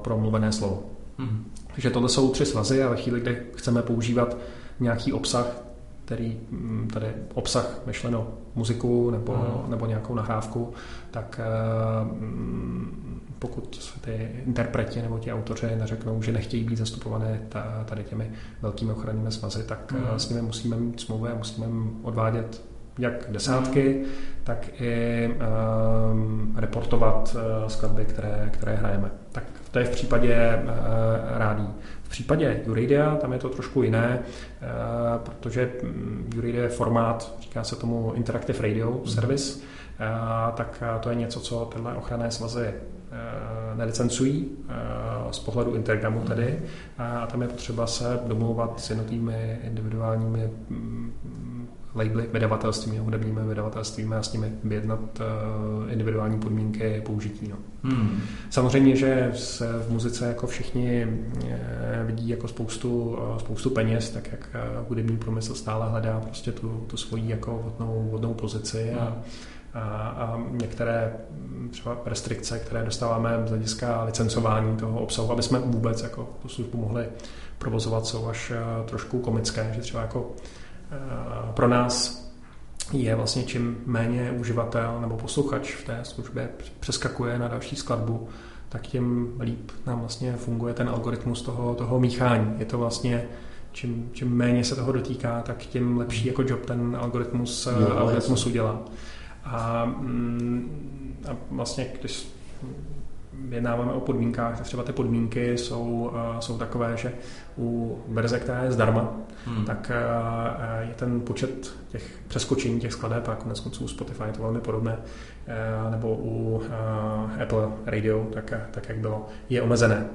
pro mluvené slovo. Mm. Takže tohle jsou tři svazy a ve chvíli, kdy chceme používat nějaký obsah, který mm, tady obsah myšleno muziku nebo, mm. nebo nějakou nahrávku, tak mm, pokud ty interpreti nebo ti autoři neřeknou, že nechtějí být zastupované tady těmi velkými ochrannými svazy, tak mm. s nimi musíme mít smlouvy a musíme odvádět jak desátky, tak i um, reportovat uh, skladby, které, které hrajeme. Tak To je v případě rádí. V případě Uradia tam je to trošku jiné, protože mm, Uradia je formát, říká se tomu Interactive Radio mhm. Service, tak to je něco, co tyhle ochranné svazy nelicencují z pohledu Intergamu tedy a tam je potřeba se domlouvat s jednotlivými individuálními mm, labely, vydavatelstvími, hudebními vydavatelstvími a s nimi vyjednat uh, individuální podmínky použití. No. Hmm. Samozřejmě, že se v muzice jako všichni uh, vidí jako spoustu, uh, spoustu peněz, tak jak hudební průmysl stále hledá prostě tu, tu svoji jako vodnou, vodnou pozici a, hmm. a, a některé třeba restrikce, které dostáváme z hlediska licencování toho obsahu, aby jsme vůbec jako tu službu mohli provozovat, jsou až trošku komické, že třeba jako Eh, pro nás je vlastně čím méně uživatel nebo posluchač v té službě přeskakuje na další skladbu, tak tím líp nám vlastně funguje ten algoritmus toho, toho míchání. Je to vlastně čím, čím méně se toho dotýká, tak tím lepší jako job ten algoritmus, eh, jo, algoritmus udělá. A, mm, a vlastně, když vyjednáváme o podmínkách, tak třeba ty podmínky jsou, uh, jsou takové, že u verze, která je zdarma, hmm. tak uh, je ten počet těch přeskočení těch skladeb a konec konců u Spotify je to velmi podobné, nebo u Apple Radio, tak, tak jak bylo, je omezené.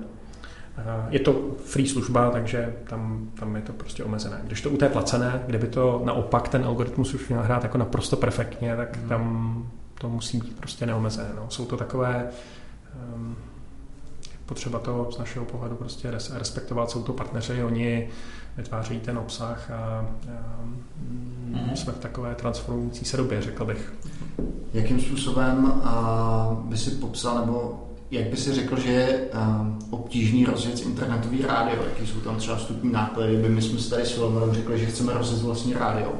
Je to free služba, takže tam, tam je to prostě omezené. Když to u té placené, kde by to naopak ten algoritmus už měl hrát jako naprosto perfektně, tak hmm. tam to musí být prostě neomezené. No. Jsou to takové potřeba to z našeho pohledu prostě respektovat. Jsou to partneři, oni vytvářejí ten obsah a, um, mm-hmm. jsme v takové transformující se době, řekl bych. Jakým způsobem uh, by si popsal, nebo jak by si řekl, že je um, obtížný rozjet internetový rádio? Jaký jsou tam třeba vstupní náklady? By my jsme si tady s Filomerem řekli, že chceme rozjet vlastní rádio.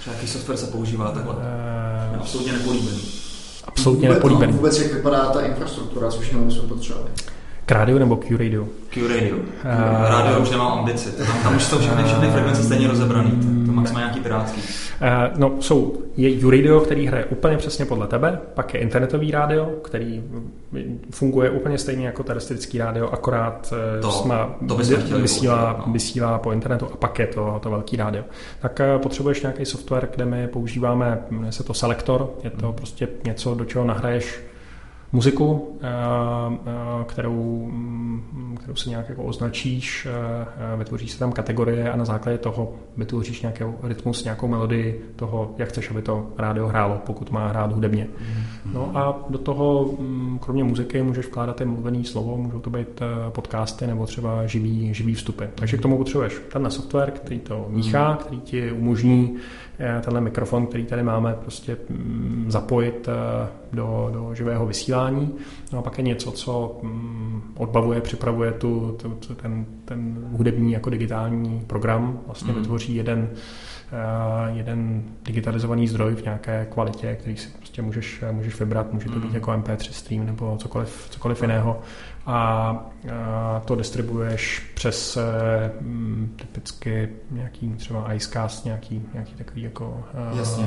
Třeba jaký software se používá takhle? Uh, absolutně nepolíbený absolutně vůbec, nepolíbený. No, vůbec jak vypadá ta infrastruktura, což nemusíme potřebovat. K rádiu nebo Q-Radio? Q-Radio. Uh, rádio už nemám ambici. Tam, tam už jsou všechny, všechny frekvence stejně rozebraný. To max má nějaký pirátský. Uh, no, jsou, je U-Radio, který hraje úplně přesně podle tebe, pak je internetový rádio, který funguje úplně stejně jako terestrický rádio, akorát eh, to, má, to vysílá, no. vysílá po internetu a pak je to, to velký rádio. Tak uh, potřebuješ nějaký software, kde my používáme, jmenuje se to Selector, je to hmm. prostě něco, do čeho nahraješ muziku, eh, eh, kterou, mm, kterou si nějak jako označíš, eh, vytvoříš se tam kategorie a na základě toho vytvoříš nějaký rytmus, nějakou melodii toho, jak chceš, aby to rádio hrálo, pokud má hrát hudebně. Mm-hmm. No a do toho, mm, kromě muziky, můžeš vkládat i mluvený slovo, můžou to být podcasty nebo třeba živý, živý vstupy. Takže k tomu potřebuješ tenhle software, který to míchá, který ti umožní tenhle mikrofon, který tady máme, prostě mm, zapojit eh, do, do živého vysílání. No a pak je něco, co mm, odbavuje, připravuje tu, tu, ten, ten hudební jako digitální program, vlastně mm. vytvoří jeden eh, jeden digitalizovaný zdroj v nějaké kvalitě, který si prostě můžeš, můžeš vybrat, může to být mm. jako MP3 stream nebo cokoliv, cokoliv jiného a to distribuuješ přes eh, typicky nějaký třeba Icecast, nějaký, nějaký takový jako... Jasně.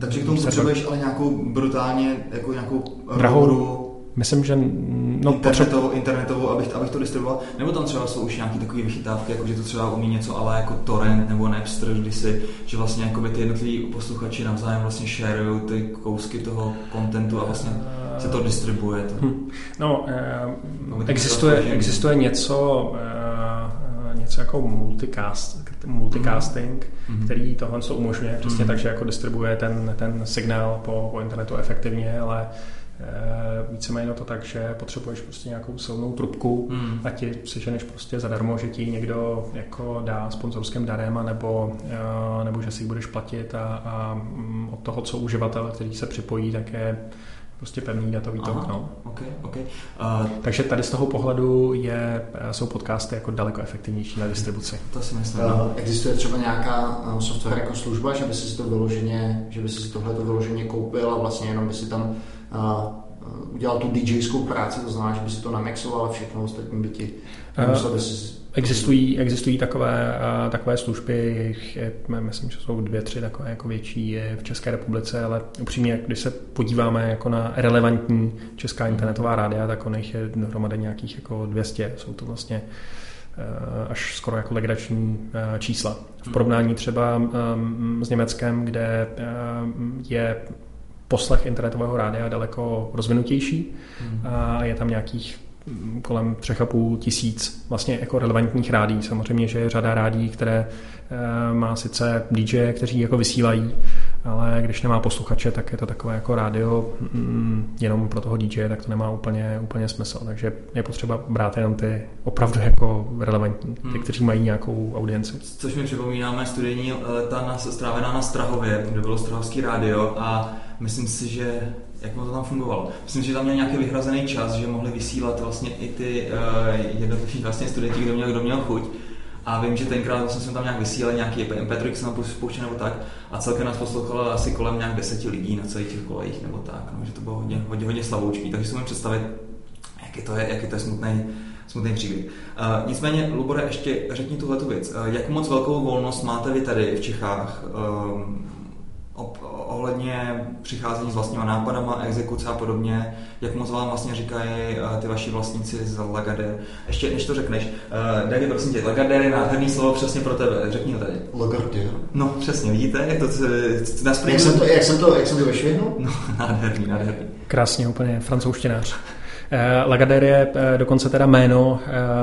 Takže k tomu server. potřebuješ ale nějakou brutálně, jako nějakou drahou, Myslím, že no, internetovou, potřeb... internetovou abych, abych to distribuoval, nebo tam třeba jsou už nějaké takové vychytávky, jako že to třeba umí něco ale jako torrent nebo Napster, kdy si, že vlastně jako by ty jednotliví posluchači navzájem vlastně shareují ty kousky toho kontentu a vlastně se to distribuje. To. Hm. No, eh, existuje, existuje něco, eh, něco jako multicast, multicasting, mm-hmm. který tohle umožňuje, přesně mm-hmm. tak, že jako distribuje ten, ten signál po, po internetu efektivně, ale Eh, víceméně to tak, že potřebuješ prostě nějakou silnou trubku hmm. a ti seženeš prostě zadarmo, že ti někdo jako dá sponzorským darem, nebo, eh, nebo že si ji budeš platit a, a mm, od toho, co uživatel, který se připojí, tak je prostě pevný datový tok. No. Okay, okay. Uh, Takže tady z toho pohledu je, jsou podcasty jako daleko efektivnější na distribuci. To si myslím. Uh, existuje třeba nějaká software jako služba, že by si to vyloženě, že by si tohle to vyloženě koupil a vlastně jenom by si tam udělal tu DJskou práci, to znamená, že by si to namixoval a všechno ostatní by ti nemusel by si Existují, existují takové, takové služby, jejich je, myslím, že jsou dvě, tři takové jako větší v České republice, ale upřímně, když se podíváme jako na relevantní česká internetová rádia, tak on jich je dohromady nějakých jako 200. Jsou to vlastně až skoro jako legrační čísla. V porovnání třeba s Německem, kde je poslech internetového rádia daleko rozvinutější a je tam nějakých kolem třech a půl tisíc vlastně jako relevantních rádí. Samozřejmě, že je řada rádí, které eh, má sice DJ, kteří jako vysílají, ale když nemá posluchače, tak je to takové jako rádio mm, jenom pro toho DJ, tak to nemá úplně, úplně smysl. Takže je potřeba brát jenom ty opravdu jako relevantní, ty, hmm. kteří mají nějakou audienci. Což mi připomínáme studijní leta na, strávená na Strahově, kde bylo Strahovský rádio a myslím si, že jak to tam fungovalo. Myslím, že tam měl nějaký vyhrazený čas, že mohli vysílat vlastně i ty uh, jednotliví vlastně studenti, kdo měl, kdo měl chuť. A vím, že tenkrát vlastně jsme tam nějak vysílali nějaký MP3 jsem tam spouštěl nebo tak a celkem nás poslouchalo asi kolem nějak deseti lidí na celých těch kolejích nebo tak, no, že to bylo hodně, hodně, hodně slavoučký, takže si můžu představit, jaký to je, jaký to je smutný, smutný příběh. Uh, nicméně, Lubore, ještě řekni tuhle věc. Uh, jak moc velkou volnost máte vy tady v Čechách? Uh, ohledně přicházení s vlastníma nápadama, exekuce a podobně, jak moc vám vlastně říkají uh, ty vaši vlastníci z Lagardère. Ještě než to řekneš, uh, Dani, prosím tě, Lagardère je nádherný slovo přesně pro tebe, řekni ho tady. Lagardère. No, přesně, vidíte, jak to na jak, jsem to, jak jsem to, jak jsem to vyšvihnul? No, nádherný, nádherný. Krásně, úplně francouzštinář. Eh, Lagardère je dokonce teda jméno,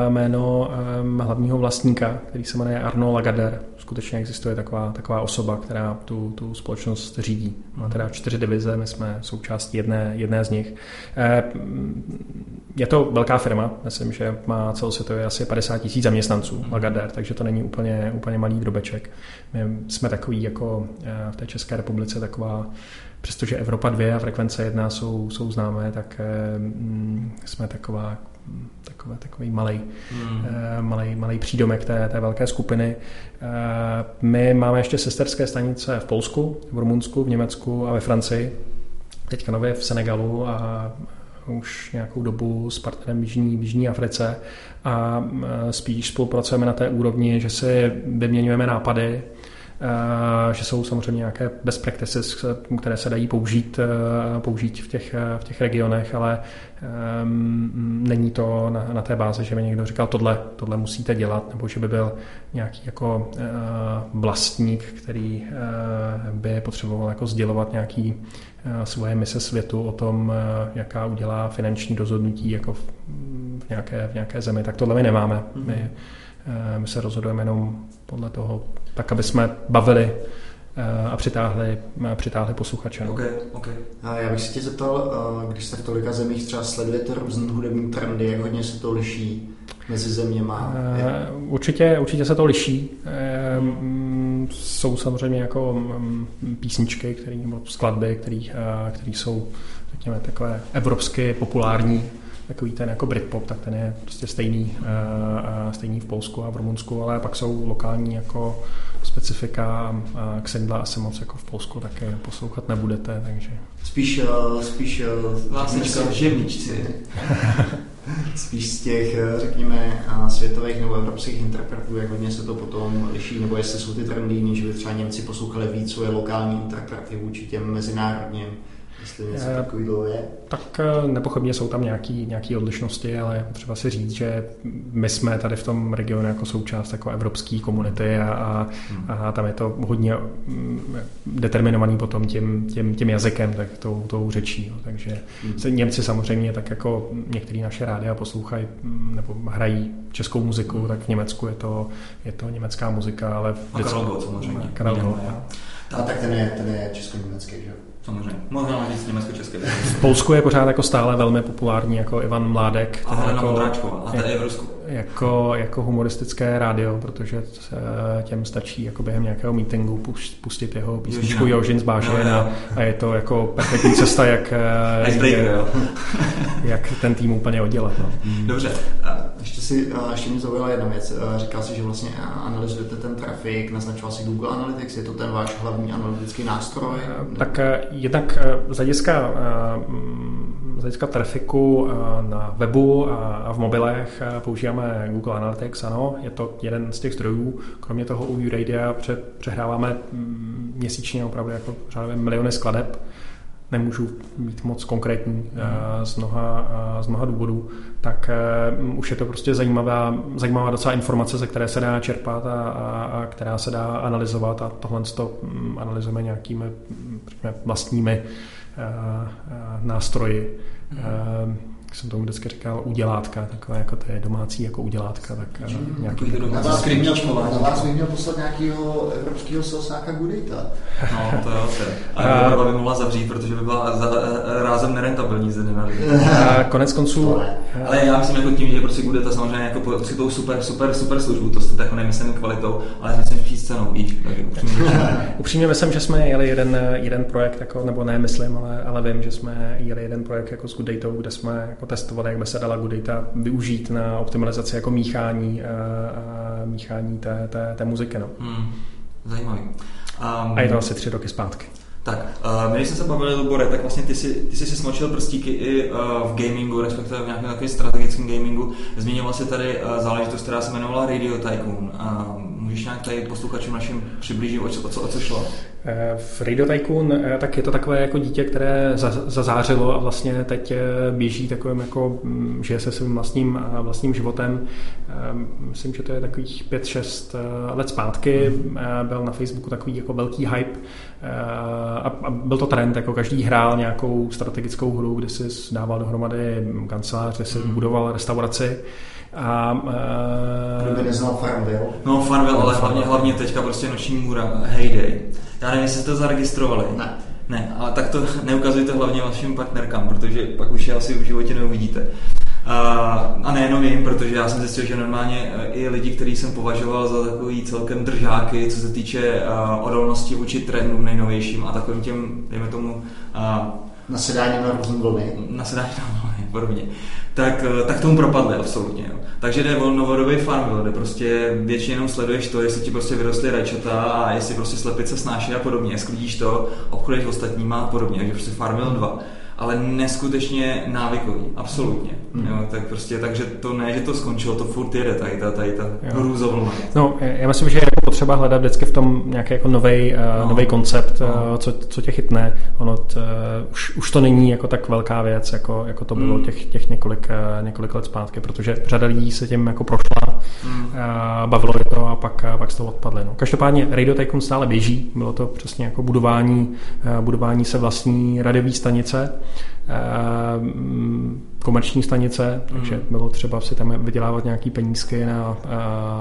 jméno hlavního vlastníka, který se jmenuje Arnaud Lagardère skutečně existuje taková, taková osoba, která tu, tu společnost řídí. Má teda čtyři divize, my jsme součástí jedné, jedné z nich. Eh, je to velká firma, myslím, že má celosvětově asi 50 tisíc zaměstnanců hmm. Lagardère, takže to není úplně, úplně malý drobeček. My jsme takový jako eh, v té České republice taková přestože Evropa 2 a frekvence 1 jsou, jsou známé, tak eh, mm, jsme taková takové, takový malý, uh, malý, malý přídomek té, té velké skupiny. Uh, my máme ještě sesterské stanice v Polsku, v Rumunsku, v Německu a ve Francii. Teďka nově v Senegalu a už nějakou dobu s partnerem v Jižní, v Jižní Africe a eh, spíš spolupracujeme na té úrovni, že si vyměňujeme nápady, Eh, že jsou samozřejmě nějaké best practices, které se dají použít, eh, použít v, těch, eh, v těch regionech, ale um, není to na, na té bázi, že by někdo říkal, tohle, tohle musíte dělat, nebo že by byl nějaký jako uh, vlastník, který uh, by potřeboval jako sdělovat nějaký uh, svoje mise světu o tom, jaká udělá finanční rozhodnutí jako v, v, nějaké, v nějaké zemi. Tak tohle my nemáme. My, my se rozhodujeme jenom podle toho, tak aby jsme bavili eh, a přitáhli, eh, přitáhli posluchače. Okay, okay. A já bych se tě zeptal, eh, když jste v tolika zemích třeba sledujete různé hudební trendy, jak hodně se to liší mezi zeměma? Určitě, určitě se to liší. Jsou samozřejmě jako mm, písničky, které, nebo skladby, které jsou řekněme, takové evropsky populární takový ten jako Britpop, tak ten je prostě stejný, uh, stejný v Polsku a v Rumunsku, ale pak jsou lokální jako specifika uh, Xendla asi moc jako v Polsku také poslouchat nebudete, takže... Spíš, spíš vlastně živničci. spíš z těch, řekněme, světových nebo evropských interpretů, jak hodně se to potom liší, nebo jestli jsou ty trendy jiný, že by třeba Němci poslouchali víc svoje lokální interprety vůči těm mezinárodním jestli něco takového je? Tak eh, nepochybně jsou tam nějaké nějaký odlišnosti, ale třeba si říct, že my jsme tady v tom regionu jako součást jako evropské komunity a, a, hmm. a tam je to hodně mm, determinovaný potom tím, tím, tím jazykem, tak tou, tou řečí. Jo. Takže hmm. Němci samozřejmě tak jako některé naše rádia poslouchají mm, nebo hrají českou muziku, hmm. tak v Německu je to, je to německá muzika, ale... A Karel Gott samozřejmě. Karel Gott, a tak ten je, ten je česko-německý, že jo? Samozřejmě. Možná říct německo-české. V Polsku je pořád jako stále velmi populární jako Ivan Mládek. A Helena jako. A to je v Rusku. Jako, jako humoristické rádio, protože těm stačí jako během nějakého meetingu pustit jeho písničku Jožin z Bážen a, a je to jako perfektní cesta, jak, jak, jak ten tým úplně oddělat. No. Dobře. Ještě, si, ještě mě zaujala jedna věc. Říkal si, že vlastně analyzujete ten trafik, naznačoval si Google Analytics, je to ten váš hlavní analytický nástroj? Tak jednak z hlediska, z z hlediska trafiku na webu a v mobilech používáme Google Analytics, ano, je to jeden z těch zdrojů. Kromě toho u Radio přehráváme mm, měsíčně opravdu jako miliony skladeb nemůžu být moc konkrétní mm. z, mnoha, z mnoha důvodů, tak už je to prostě zajímavá, zajímavá docela informace, ze které se dá čerpat a, a, a která se dá analyzovat a tohle to mm, analyzujeme nějakými vlastními nástroji. Mm jak jsem tomu vždycky říkal, udělátka, takové jako to je domácí jako udělátka, tak mm, nějaký to domácí na vás, měl, na vás bych měl poslat nějakého evropského sosáka Goodita. No, to jo, to je. A Evropa by mohla zavřít, protože by byla za, rázem nerentabilní ze dne Konec konců. Ale já myslím jako tím, že prostě Goodita samozřejmě jako poskytou super, super, super službu, to se jako nemyslím kvalitou, ale myslím spíš cenou, víš. upřímně, myslím, že jsme jeli jeden, jeden projekt, jako, nebo ne myslím, ale, ale vím, že jsme jeli jeden projekt jako s Goodatou, kde jsme testovali, jak by se dala good data využít na optimalizaci jako míchání, uh, míchání té, té, té muziky. No. Hmm, zajímavý. Um, a je to asi tři roky zpátky. Tak, uh, my jsme se bavili, Lubore, tak vlastně ty si, ty jsi si smočil prstíky i uh, v gamingu, respektive v nějakém takovém strategickém gamingu. Zmínil si tady uh, záležitost, která se jmenovala Radio Tycoon. Uh, můžeš nějak tady posluchačům našim přiblížit, o co, o co, o co šlo? V Radio Tycoon tak je to takové jako dítě, které zazářilo a vlastně teď běží takovým jako, mm, žije se svým vlastním, vlastním životem. Myslím, že to je takových 5-6 let zpátky. Byl na Facebooku takový jako velký hype a byl to trend, jako každý hrál nějakou strategickou hru, kde si dával dohromady kancelář, kde si hmm. budoval restauraci. A, uh, Kdo by neznal Farmville? No Farmville, ale hlavně, hlavně teďka prostě Noční můra, Heyday. Já nevím, jestli jste to zaregistrovali. Ne. Ne, ale tak to neukazujte hlavně vašim partnerkám, protože pak už je asi v životě neuvidíte. A nejenom jim, protože já jsem zjistil, že normálně e, i lidi, který jsem považoval za takový celkem držáky, co se týče odolnosti vůči trendům nejnovějším a takovým těm, dejme tomu... Nasedání na různé vlny. Nasedání na podobně. Tak, e, tak tomu propadly absolutně. Jo. Takže jde o novodobý farm, kde prostě většinou sleduješ to, jestli ti prostě vyrostly rajčata a jestli prostě slepice snáší a podobně, sklidíš to, obchoduješ ostatníma a podobně. Takže prostě Farmville 2 ale neskutečně návykový, absolutně. Mm. Jo, tak prostě, takže to ne, že to skončilo, to furt jede tady ta, tady ta hrůzovlna. No, já myslím, že je jako potřeba hledat vždycky v tom nějaký jako nový uh, no. koncept, no. uh, co, co tě chytne. Ono t, uh, už, už to není jako tak velká věc, jako, jako to bylo mm. těch, těch několik, uh, několik let zpátky, protože řada lidí se tím jako prošla, mm. uh, bavilo je to a pak, pak z toho odpadli. No. Každopádně Radio Tycoon stále běží, bylo to přesně jako budování, uh, budování se vlastní radiové stanice, komerční stanice, takže mm. bylo třeba si tam vydělávat nějaký penízky na,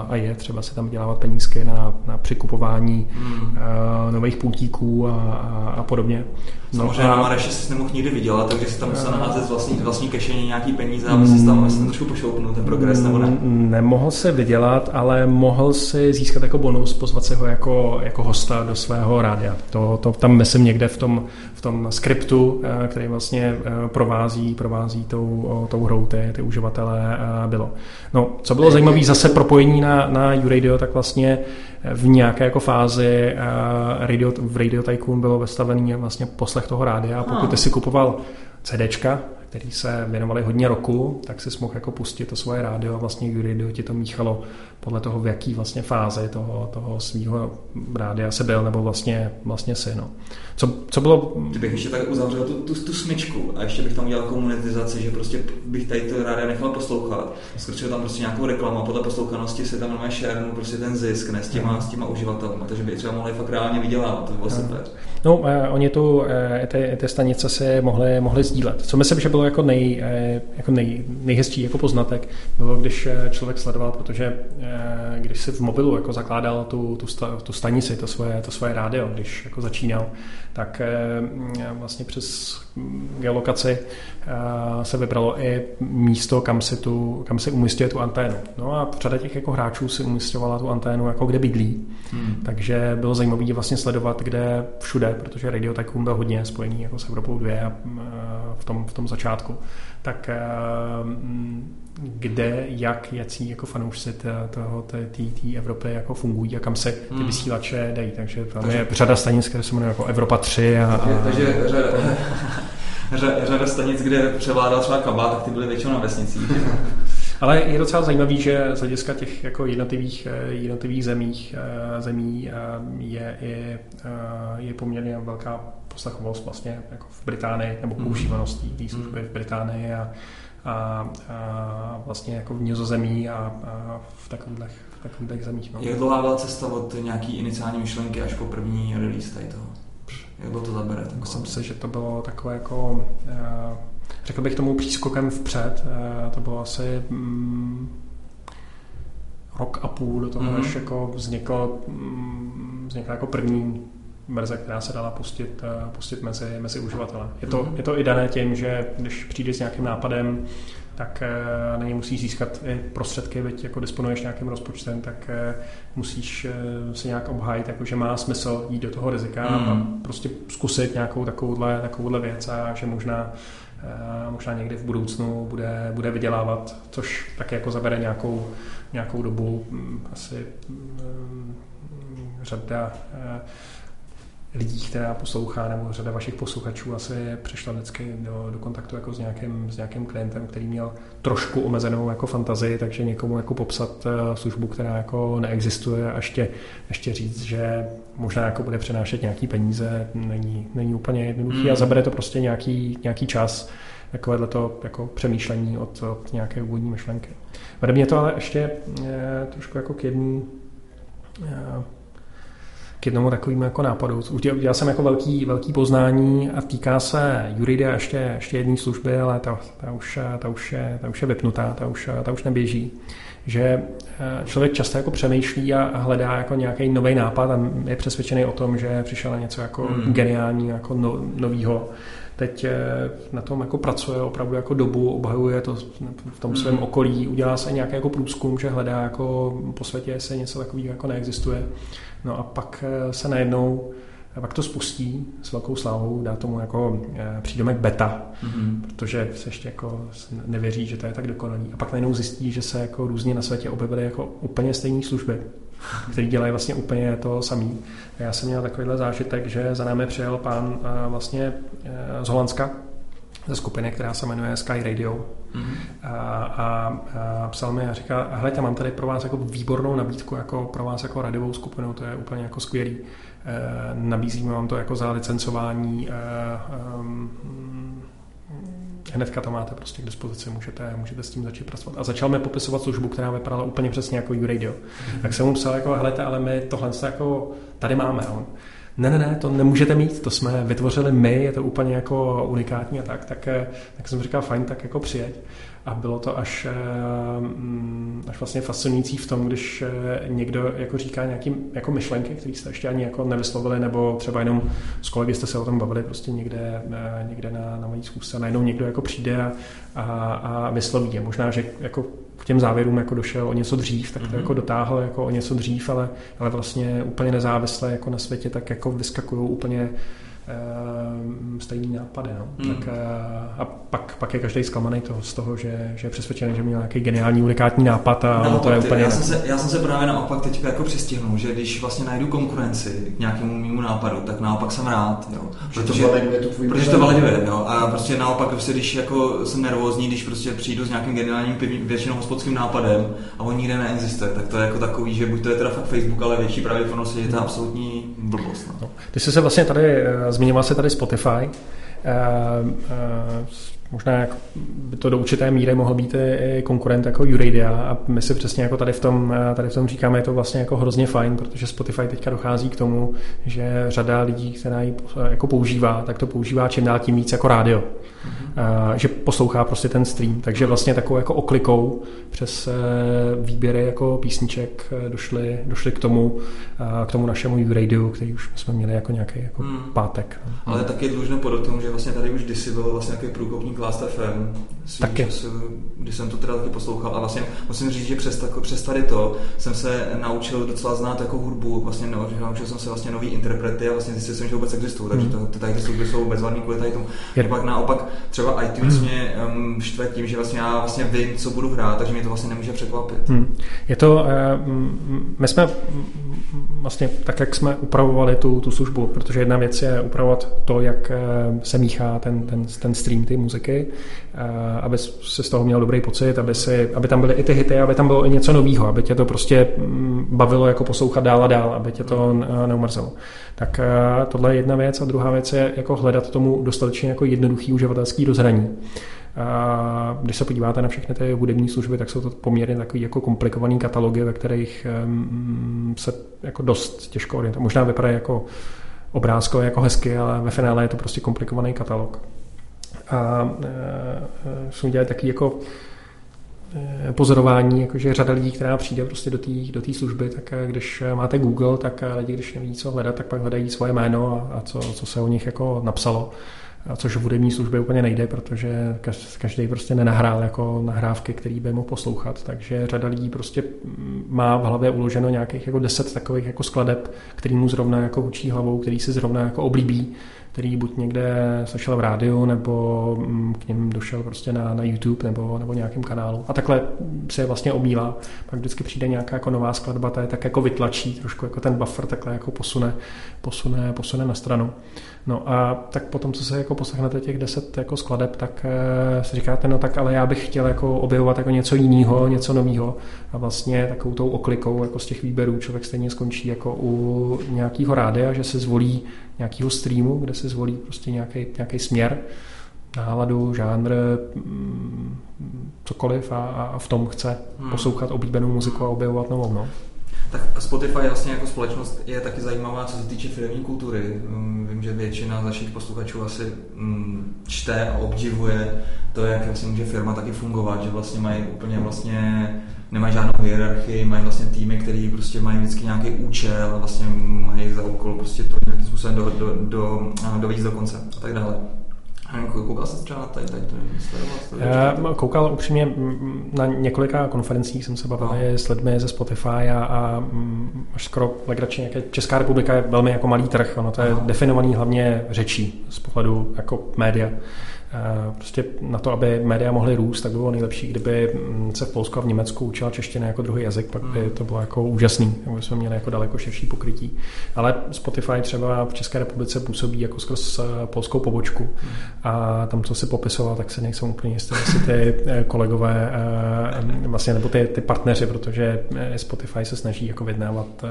a je třeba si tam vydělávat penízky na, na přikupování mm. nových pultíků a, a, a podobně. No Samozřejmě a... na Mareši si nemohl nikdy vydělat, takže si tam musel naházet z vlastní, vlastní kešení nějaký peníze, aby si tam, si tam trošku pošoupnul ten progres, nebo ne? Nemohl se vydělat, ale mohl si získat jako bonus, pozvat se ho jako, jako hosta do svého rádia. To, to tam myslím někde v tom, v tom skriptu, eh, který vlastně eh, provází, provází tou, tou hrou ty, ty uživatele eh, bylo. No, co bylo zajímavé, zase propojení na, na YouRadio, tak vlastně v nějaké jako fázi radio, v Radio Tycoon bylo vystavený vlastně poslech toho rádia a pokud ty si kupoval CDčka, který se věnovali hodně roku, tak si mohl jako pustit to svoje rádio a vlastně YouRadio ti to míchalo podle toho, v jaký vlastně fázi toho, toho svého rádia se byl, nebo vlastně, vlastně si. No. Co, co bylo... Kdybych ještě tak uzavřel tu, tu, tu smyčku a ještě bych tam udělal komunitizaci, že prostě bych tady to rádia nechal poslouchat, skočil tam prostě nějakou reklamu a podle poslouchanosti se tam normálně share prostě ten zisk, ne s těma, s těma uživatelmi, takže by třeba mohli fakt reálně vydělávat, to bylo super. No, eh, oni tu, eh, ty, ty stanice si mohli, mohli sdílet. Co myslím, že bylo jako, nej, eh, jako nej, nejhezčí jako poznatek, bylo, když eh, člověk sledoval, protože eh, když si v mobilu jako zakládal tu, tu, sta, tu stanici, to svoje, to svoje rádio, když jako začínal, tak eh, vlastně přes geolokaci se vybralo i místo, kam si, tu, kam si umístuje tu anténu. No a řada těch jako hráčů si umístěvala tu anténu jako kde bydlí. Hmm. Takže bylo zajímavé vlastně sledovat, kde všude, protože Radio Tycoon byl hodně spojený jako s Evropou 2 a eh, v tom, v tom začátku. Tak kde, jak, jací jako fanoušci toho, té Evropy jako fungují a kam se ty hmm. vysílače dají. Takže tam takže, je řada stanic, které se jmenují jako Evropa 3. A, takže, takže řada, řada stanic, kde převládal třeba kabát, tak ty byly většinou na vesnicích. Ale je docela zajímavý, že z hlediska těch jako jednotlivých, eh, jednotlivých zemích, eh, zemí je, je, je poměrně velká poslachovost vlastně jako v Británii, nebo mhm. používanost té služby v Británii a, a, a vlastně jako v Nizozemí a, a v takových, v takových zemích. No. Jak dlouhá byla cesta od nějaký iniciální myšlenky až po první release tady toho? Jak to zabere? Myslím si, že to bylo takové jako, uh, řekl bych tomu přískokem vpřed, uh, to bylo asi um, rok a půl do toho, mm-hmm. než jako vzniklo, um, vznikla jako první verze, která se dala pustit, uh, pustit mezi, mezi uživatele. Je to, mm-hmm. je to i dané tím, že když přijde s nějakým nápadem, tak uh, na něj musíš získat i prostředky, veď jako disponuješ nějakým rozpočtem, tak uh, musíš se nějak obhájit, jako že má smysl jít do toho rizika mm. a prostě zkusit nějakou takovouhle, takovouhle věc a že možná možná někdy v budoucnu bude, bude vydělávat, což také jako zabere nějakou, nějakou dobu, hm, asi hm, řada lidí, která poslouchá, nebo řada vašich posluchačů asi přišla vždycky do, do kontaktu jako s nějakým, s nějakým klientem, který měl trošku omezenou jako fantazii, takže někomu jako popsat uh, službu, která jako neexistuje a ještě, ještě říct, že možná jako bude přenášet nějaký peníze, není, není úplně jednoduchý mm. a zabere to prostě nějaký, nějaký čas takovéhle to jako přemýšlení od, od nějaké úvodní myšlenky. Vede mě to ale ještě je, eh, trošku jako k jedný eh, k jednomu takovému jako nápadu. Udělal jsem jako velký, velký poznání a týká se Juridia ještě, ještě jedné služby, ale ta, ta, už, ta, už je, ta už je vypnutá, ta už, ta už neběží. Že eh, člověk často jako přemýšlí a hledá jako nějaký nový nápad a je přesvědčený o tom, že přišel něco jako mm. geniální, jako no, novýho teď eh, na tom jako pracuje opravdu jako dobu, obhajuje to v tom svém mm. okolí, udělá se nějaký jako průzkum, že hledá jako po světě se něco takového jako neexistuje. No a pak eh, se najednou pak to spustí s velkou slávou, dá tomu jako eh, přídomek beta, mm-hmm. protože se ještě jako nevěří, že to je tak dokonalý. A pak najednou zjistí, že se jako různě na světě objevily jako úplně stejné služby, které dělají vlastně úplně to samý. Já jsem měl takovýhle zážitek, že za námi přijel pán eh, vlastně z Holandska, ze skupiny, která se jmenuje Sky Radio. Mm-hmm. A, a, a psal mi a říká, hele, mám tady pro vás jako výbornou nabídku, jako pro vás jako radiovou skupinu, to je úplně jako skvělý. E, nabízíme vám to jako za licencování. E, e, hnedka to máte prostě k dispozici, můžete, můžete s tím začít pracovat. A začal mi popisovat službu, která vypadala úplně přesně jako U-Radio. Mm-hmm. Tak jsem mu psal, jako, hele, ale my tohle jako tady máme. On, ne, ne, ne, to nemůžete mít, to jsme vytvořili my, je to úplně jako unikátní a tak, tak, eh, tak jsem říkal, fajn, tak jako přijeď. A bylo to až, eh, mm, až vlastně fascinující v tom, když eh, někdo jako říká nějaký jako myšlenky, které jste ještě ani jako nevyslovili, nebo třeba jenom s kolegy jste se o tom bavili prostě někde, někde na, na mojí zkusce, najednou někdo jako přijde a, a, a vysloví je. Možná, že jako k těm závěrům jako došel o něco dřív, tak to mm-hmm. jako dotáhl jako o něco dřív, ale, ale vlastně úplně nezávisle jako na světě, tak jako vyskakují úplně uh, stejný nápady. No. Mm. Tak, uh, a pak, pak je každý zklamaný toho, z toho, že, že je přesvědčený, že měl nějaký geniální, unikátní nápad a no, to je úplně... Já jsem, se, já jsem se právě naopak teď jako přistihnul, že když vlastně najdu konkurenci k nějakému mému nápadu, tak naopak jsem rád. Jo. Protože, to validuje to protože to validuje. Jo. A prostě naopak, prostě, když jako jsem nervózní, když prostě přijdu s nějakým geniálním většinou hospodským nápadem a on nikde neexistuje, tak to je jako takový, že buď to je teda fakt Facebook, ale větší pravděpodobnost, že je to absolutní blbost. No. No. Ty jsi se vlastně tady, eh, zmiňoval se tady Spotify, uh, uh, možná jak by to do určité míry mohl být i konkurent jako Uradia a my si přesně jako tady v tom, tady v tom říkáme, je to vlastně jako hrozně fajn, protože Spotify teďka dochází k tomu, že řada lidí, která ji jako používá, tak to používá čím dál tím víc jako rádio. Mm-hmm. Že poslouchá prostě ten stream, takže vlastně takovou jako oklikou přes e, výběry jako písniček došli, došli k tomu, k tomu našemu Radio, který už jsme měli jako nějaký jako mm. pátek. Ale taky je dlužno podotknout, že vlastně tady už kdysi bylo vlastně nějaký průkopník Last FM, taky. Času, když jsem to teda taky poslouchal a vlastně musím říct, že přes, tako, přes tady to jsem se naučil docela znát jako hudbu, vlastně naučil jsem se vlastně nový interprety a vlastně zjistil jsem, že vůbec existují, takže hmm. to, tady ty služby jsou bezvadný kvůli tady tomu. Je. Pak naopak třeba iTunes hmm. mě um, štve tím, že vlastně já vlastně vím, co budu hrát, takže mě to vlastně nemůže překvapit. Hmm. Je to, uh, my jsme vlastně tak, jak jsme upravovali tu, tu službu, protože jedna věc je upravovat to, jak eh, se míchá ten, ten, ten stream, ty muziky, eh, aby se z toho měl dobrý pocit, aby, si, aby tam byly i ty hity, aby tam bylo i něco nového, aby tě to prostě mm, bavilo jako poslouchat dál a dál, aby tě to neumrzelo. Tak eh, tohle je jedna věc a druhá věc je jako hledat tomu dostatečně jako jednoduchý uživatelský rozhraní. A když se podíváte na všechny ty hudební služby, tak jsou to poměrně takový jako komplikovaný katalogy, ve kterých se jako dost těžko orientuje. Možná vypadají jako obrázkově jako hezky, ale ve finále je to prostě komplikovaný katalog. A jsme dělali taky jako pozorování, jakože řada lidí, která přijde prostě do té do služby, tak e, když máte Google, tak lidi, když neví, co hledat, tak pak hledají svoje jméno a, a co, co se o nich jako napsalo. Což v hudební službě úplně nejde, protože každý prostě nenahrál jako nahrávky, který by mohl poslouchat, takže řada lidí prostě má v hlavě uloženo nějakých jako deset takových jako skladeb, který mu zrovna jako učí hlavou, který si zrovna jako oblíbí který buď někde slyšel v rádiu, nebo mm, k něm došel prostě na, na YouTube nebo, nebo nějakým kanálu. A takhle se je vlastně omývá. Pak vždycky přijde nějaká jako nová skladba, ta je tak jako vytlačí, trošku jako ten buffer takhle jako posune, posune, posune na stranu. No a tak potom, co se jako poslechnete těch deset jako skladeb, tak e, si říkáte, no tak ale já bych chtěl jako objevovat jako něco jiného, něco nového. A vlastně takovou tou oklikou jako z těch výběrů člověk stejně skončí jako u nějakého rádia, že se zvolí nějakého streamu, kde se zvolí prostě nějaký, nějaký směr, náladu, žánr, mm, cokoliv a, a v tom chce hmm. poslouchat oblíbenou muziku a objevovat novou. No. Tak Spotify vlastně jako společnost je taky zajímavá, co se týče firmní kultury. Mm, vím, že většina z našich posluchačů asi mm, čte a obdivuje to, jak vlastně může firma taky fungovat, že vlastně mají úplně vlastně nemají žádnou hierarchii, mají vlastně týmy, které prostě mají vždycky nějaký účel vlastně mají za úkol prostě to nějakým způsobem do, do, do, do, do konce a tak dále. Koukal jsi třeba na tady, tady to koukal upřímně na několika konferencích, jsem se bavil no. s lidmi ze Spotify a, a až skoro legračně, jak je Česká republika je velmi jako malý trh, ono to je Aha. definovaný hlavně řečí z pohledu jako média. Eh, prostě na to, aby média mohly růst, tak by bylo nejlepší, kdyby mm, se v Polsku a v Německu učila čeština jako druhý jazyk, pak by to bylo jako úžasný, aby jsme měli jako daleko širší pokrytí. Ale Spotify třeba v České republice působí jako skrz eh, polskou pobočku a tam, co si popisoval, tak se nejsou úplně jistý, jestli ty eh, kolegové vlastně, nebo ty, ty partneři, protože Spotify se snaží jako vyjednávat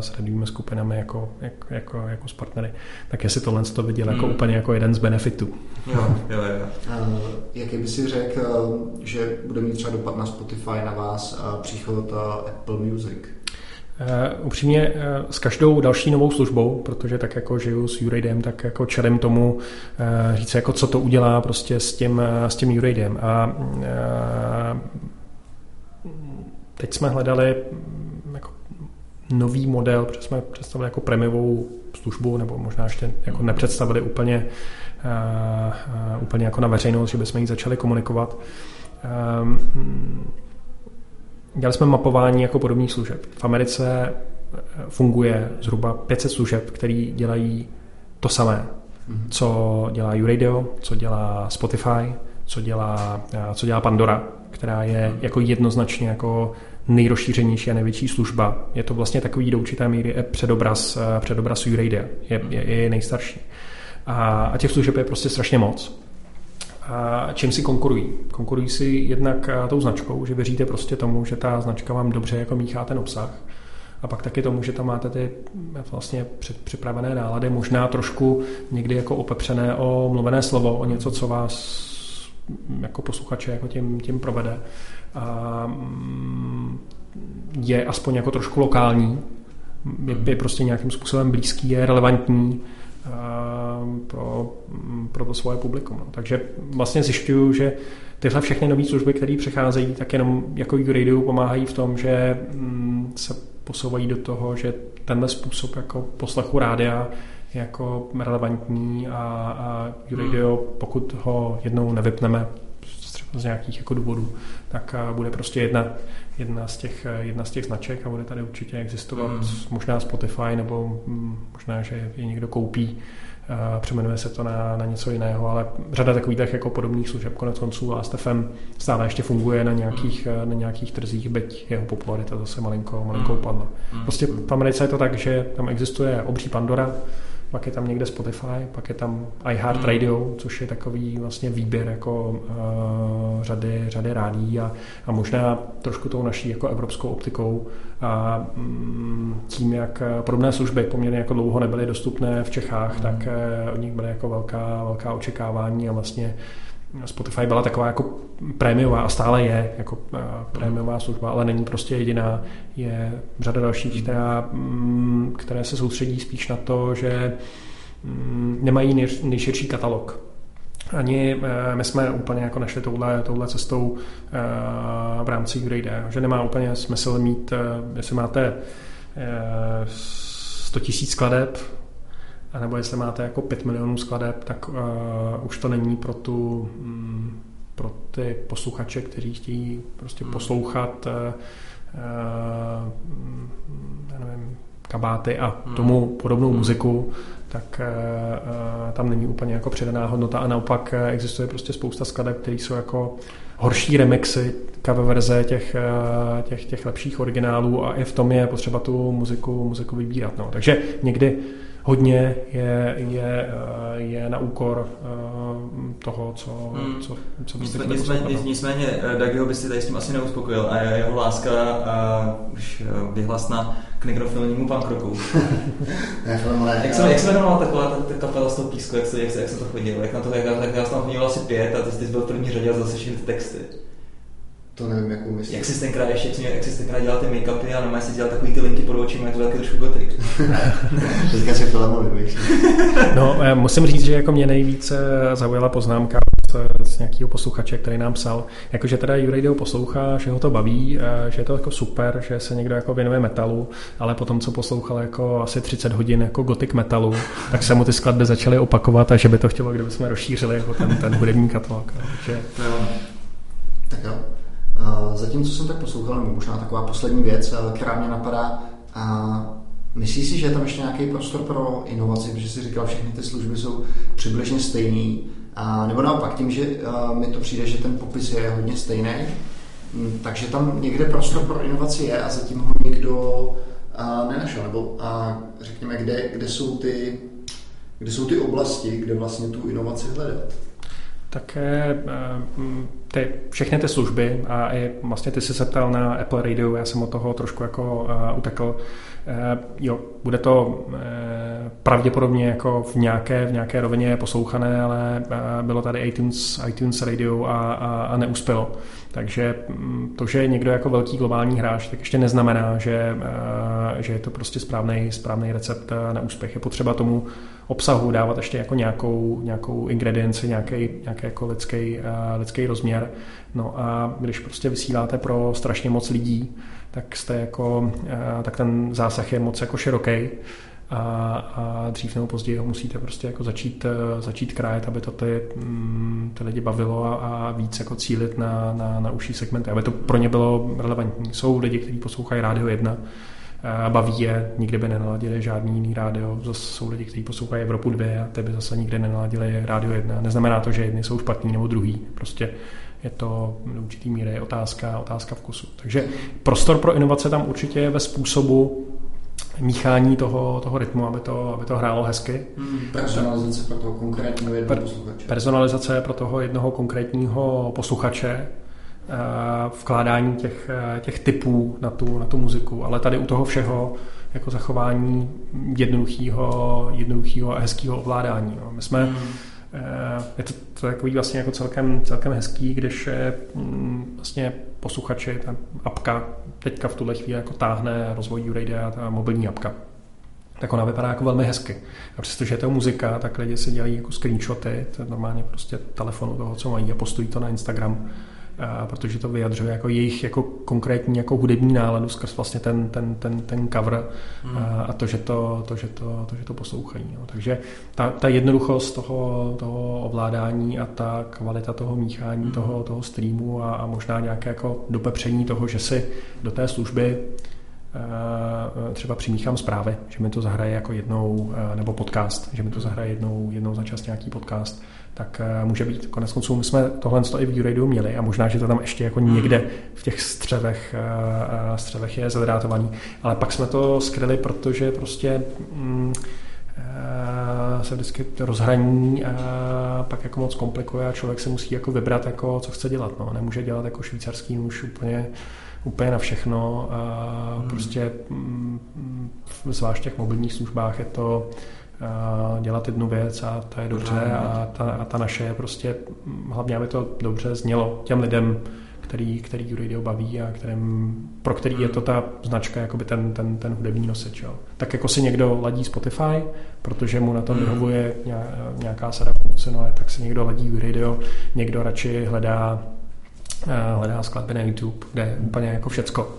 s radiovími skupinami jako, jako, jako, jako s partnery, tak jestli tohle to viděl jako hmm. úplně jako jeden z benefitů. Jo jo, jo. Jaký by si řekl, že bude mít třeba dopad na Spotify, na vás uh, příchod uh, Apple Music? Uh, upřímně uh, s každou další novou službou, protože tak jako žiju s Uradem, tak jako čelím tomu uh, říct, jako co to udělá prostě s tím, uh, s tím Uradem. A uh, teď jsme hledali jako nový model, protože jsme představili jako premiovou službu, nebo možná ještě jako nepředstavili úplně uh, úplně jako na veřejnost, že bychom ji začali komunikovat. Um, dělali jsme mapování jako podobných služeb. V Americe funguje zhruba 500 služeb, které dělají to samé, mm-hmm. co dělá YouRadio, co dělá Spotify, co dělá, co dělá Pandora, která je mm-hmm. jako jednoznačně jako nejrozšířenější a největší služba. Je to vlastně takový do určité míry předobraz, předobraz YouRadio. Je, je, je nejstarší. A, těch služeb je prostě strašně moc. A čím si konkurují? Konkurují si jednak tou značkou, že věříte prostě tomu, že ta značka vám dobře jako míchá ten obsah. A pak taky tomu, že tam máte ty vlastně připravené nálady, možná trošku někdy jako opepřené o mluvené slovo, o něco, co vás jako posluchače jako tím, tím provede. A mm, je aspoň jako trošku lokální, je, je prostě nějakým způsobem blízký, je relevantní pro, pro to svoje publikum. No. Takže vlastně zjišťuju, že tyhle všechny nové služby, které přecházejí, tak jenom jako Radio pomáhají v tom, že mm, se posouvají do toho, že tenhle způsob jako poslechu rádia jako relevantní a, a Radio, hmm. pokud ho jednou nevypneme z nějakých jako důvodů, tak bude prostě jedna, jedna, z těch, jedna z těch značek a bude tady určitě existovat hmm. možná Spotify nebo hm, možná, že je někdo koupí přeměnuje se to na, na něco jiného, ale řada takových jako podobných služeb konec konců a STFM stále ještě funguje na nějakých, mm. na nějakých trzích, byť jeho popularita zase malinko, malinko upadla. Mm. Prostě v Americe je to tak, že tam existuje obří Pandora, pak je tam někde Spotify, pak je tam iHeartRadio, hmm. což je takový vlastně výběr jako uh, řady, řady rádí a, a možná trošku tou naší jako evropskou optikou a um, tím, jak podobné služby poměrně jako dlouho nebyly dostupné v Čechách, hmm. tak uh, od nich byly jako velká, velká očekávání a vlastně Spotify byla taková jako prémiová a stále je jako uh, prémiová služba, ale není prostě jediná. Je řada dalších, která, um, které se soustředí spíš na to, že um, nemají nej, nejširší katalog. Ani uh, my jsme úplně jako našli touhle, touhle cestou uh, v rámci URAID, že nemá úplně smysl mít, jestli máte uh, 100 000 skladeb, a nebo jestli máte jako 5 milionů skladeb, tak uh, už to není pro tu um, pro ty posluchače, kteří chtějí prostě hmm. poslouchat uh, uh, já nevím, kabáty a hmm. tomu podobnou hmm. muziku, tak uh, tam není úplně jako přidaná hodnota a naopak existuje prostě spousta skladeb, které jsou jako horší remixy, cover verze těch, těch, těch lepších originálů a i v tom je potřeba tu muziku, muziku vybírat. No. Takže někdy hodně je, je, eh, je na úkor eh, toho, co, hmm. co, co byste nicméně, nicméně, nicméně eh, Dagiho by si tady s tím asi neuspokojil a jeho láska a už vyhlasná k nekrofilnímu punkrocku. jak, se, jak se jmenovala taková ta, ta kapela z toho písku, jak se, jak se, jak se to chodilo? Jak na to, jak, jak já jsem tam asi pět a ty jsi byl v první řadě a zase všechny ty texty. To nevím, jakou myslíš. Jak jsi tenkrát ještě, jak, jak jsi tenkrát dělal ty make-upy a normálně si dělal takový ty linky pod očima, jak to taky trošku gotik. Teďka si filmový, No, musím říct, že jako mě nejvíce zaujala poznámka z nějakého posluchače, který nám psal, jakože teda Jurejdo poslouchá, že ho to baví, že je to jako super, že se někdo jako věnuje metalu, ale potom, co poslouchal jako asi 30 hodin jako gotik metalu, tak se mu ty skladby začaly opakovat a že by to chtělo, kdyby jsme rozšířili jako ten, ten hudební katalog. Takže... Tak jo. Zatím, co jsem tak poslouchal, nebo možná taková poslední věc, eh, která mě napadá, a myslíš si, že je tam ještě nějaký prostor pro inovaci, protože jsi říkal, všechny ty služby jsou přibližně stejný, a, nebo naopak tím, že a, mi to přijde, že ten popis je hodně stejný, hm, takže tam někde prostor pro inovaci je a zatím ho nikdo a, nenašel, nebo a, řekněme, kde, kde, jsou ty, kde jsou ty oblasti, kde vlastně tu inovaci hledat? Také eh, ty, všechny ty služby a i vlastně ty si se ptal na Apple Radio, já jsem od toho trošku jako uh, utekl. Uh, jo, bude to uh, pravděpodobně jako v nějaké, v nějaké rovině poslouchané, ale uh, bylo tady iTunes, iTunes Radio a, a, a neuspělo. Takže mm, to, že je někdo jako velký globální hráč, tak ještě neznamená, že, že je to prostě správný, správný recept na úspěch. Je potřeba tomu obsahu dávat ještě jako nějakou, nějakou ingredienci, nějaký, nějaký jako lidský, lidský rozměr. No a když prostě vysíláte pro strašně moc lidí, tak jste jako, tak ten zásah je moc jako široký a, a dřív nebo později ho musíte prostě jako začít, začít krájet, aby to ty, mm, ty lidi bavilo a, a víc jako cílit na, na, na užší segmenty, aby to pro ně bylo relevantní. Jsou lidi, kteří poslouchají Rádio 1, baví je, nikdy by nenaladili žádný jiný rádio. Zase jsou lidi, kteří poslouchají Evropu 2 a ty by zase nikdy nenaladili rádio 1. Neznamená to, že jedni jsou špatní nebo druhý. Prostě je to do určitý míry otázka, otázka vkusu. Takže prostor pro inovace tam určitě je ve způsobu míchání toho, toho rytmu, aby to, aby to hrálo hezky. Hmm, personalizace pro toho konkrétního jednoho posluchače. Personalizace pro toho jednoho konkrétního posluchače, Eh, vkládání těch, eh, těch typů na tu, na tu muziku, ale tady u toho všeho jako zachování jednoduchého, jednoduchého a hezkého ovládání. No. My jsme, hmm. Eh, je to, to takový vlastně jako celkem, celkem hezký, když je mm, vlastně posluchači, ta apka teďka v tuhle chvíli jako táhne rozvoj a ta mobilní apka tak ona vypadá jako velmi hezky. A přestože je to muzika, tak lidi si dělají jako screenshoty, to je normálně prostě telefonu toho, co mají a postují to na Instagram protože to vyjadřuje jako jejich jako konkrétní jako hudební náladu skrz vlastně ten, ten, ten, ten cover hmm. a to, že to, to, že to, to, že to poslouchají. No. Takže ta, ta jednoduchost toho, toho ovládání a ta kvalita toho míchání hmm. toho, toho streamu a, a možná nějaké jako dopepření toho, že si do té služby třeba přimíchám zprávy, že mi to zahraje jako jednou, nebo podcast, že mi to zahraje jednou, jednou za čas nějaký podcast, tak eh, může být. Konec konců my jsme tohle i v U-Radio měli a možná, že to tam ještě jako někde v těch střevech, eh, eh, střevech je zadrátovaný. Ale pak jsme to skryli, protože prostě mm, se vždycky to rozhraní a pak jako moc komplikuje a člověk se musí jako vybrat, jako, co chce dělat. No. Nemůže dělat jako švýcarský nůž úplně, úplně na všechno. A hmm. Prostě mm, zvlášť v těch mobilních službách je to dělat jednu věc a ta je dobře a ta, a ta naše je prostě, hlavně aby to dobře znělo těm lidem, který, který radio baví a kterým, pro který je to ta značka, jakoby ten, ten, ten hudební nosič. Jo. Tak jako si někdo ladí Spotify, protože mu na tom hmm. vyhovuje nějaká sada funkcionalit, tak si někdo ladí radio, někdo radši hledá, hledá skladby na YouTube, kde je úplně jako všecko.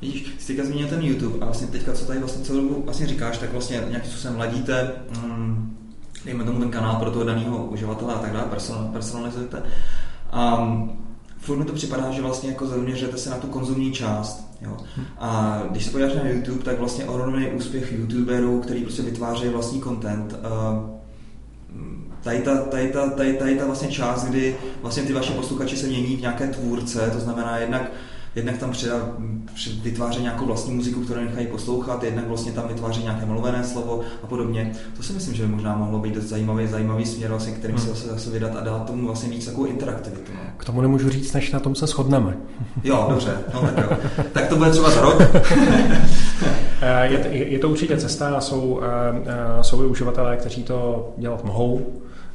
Vidíš, jsi teďka zmínil ten YouTube a vlastně teďka, co tady vlastně celou dobu vlastně říkáš, tak vlastně nějakým způsobem ladíte, um, dejme tomu ten kanál pro toho daného uživatele a tak dále, personalizujete. Um, furt mi to připadá, že vlastně jako zaměřujete se na tu konzumní část. Jo. A když se podíváš na YouTube, tak vlastně ohromný úspěch youtuberů, který prostě vytvářejí vlastní content. Uh, tady ta, tady, ta, tady, tady ta vlastně část, kdy vlastně ty vaše posluchači se mění v nějaké tvůrce, to znamená jednak jednak tam přidá, vytváří nějakou vlastní muziku, kterou nechají poslouchat, jednak vlastně tam vytváří nějaké mluvené slovo a podobně. To si myslím, že by možná mohlo být dost zajímavý, zajímavý směr, vlastně, kterým hmm. se zase, zase vydat a dát tomu vlastně víc takovou interaktivitu. No. K tomu nemůžu říct, než na tom se shodneme. Jo, dobře, no tak jo. Tak to bude třeba za rok. Eh, je, je, to určitě cesta, jsou, eh, eh, jsou i uživatelé, kteří to dělat mohou,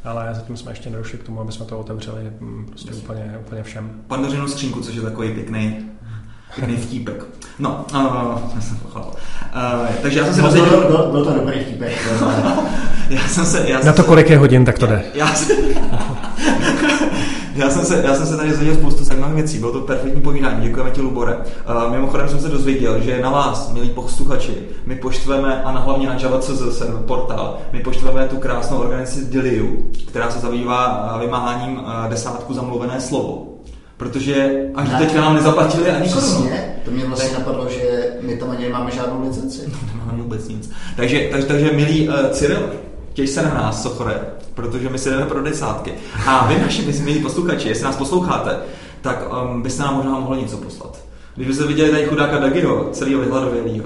ale zatím jsme ještě nedošli k tomu, aby jsme to otevřeli mm, prostě úplně, úplně všem. Pandořinu skřínku, což je takový pěkný pěkný vtípek. No, uh, jsem pochopil. Uh, takže já jsem se no, dozvěděl... Byl, byl, byl to dobrý vtípek. já jsem se, já jsem Na to, kolik je hodin, tak to jde. Já, já jsem... Já jsem se, já jsem se tady dozvěděl spoustu zajímavých věcí, bylo to perfektní povídání, děkujeme ti, Lubore. Uh, mimochodem jsem se dozvěděl, že na vás, milí posluchači, my poštveme, a na hlavně na Java.cz server portál, my poštveme tu krásnou organizaci Diliu, která se zabývá vymáháním uh, desátku zamluvené slovo. Protože až ne, teďka nám nezaplatili ani korunu. to mě vlastně tak. napadlo, že my tam ani nemáme žádnou licenci. No, nemáme vůbec nic. Takže, takže, takže milý uh, Cyril, těž se na nás, Sochore, protože my si jdeme pro desátky. A vy, naši milí posluchači, jestli nás posloucháte, tak um, byste nám možná mohli něco poslat. Když byste viděli tady chudáka Dagiho, celého vyhladovělýho,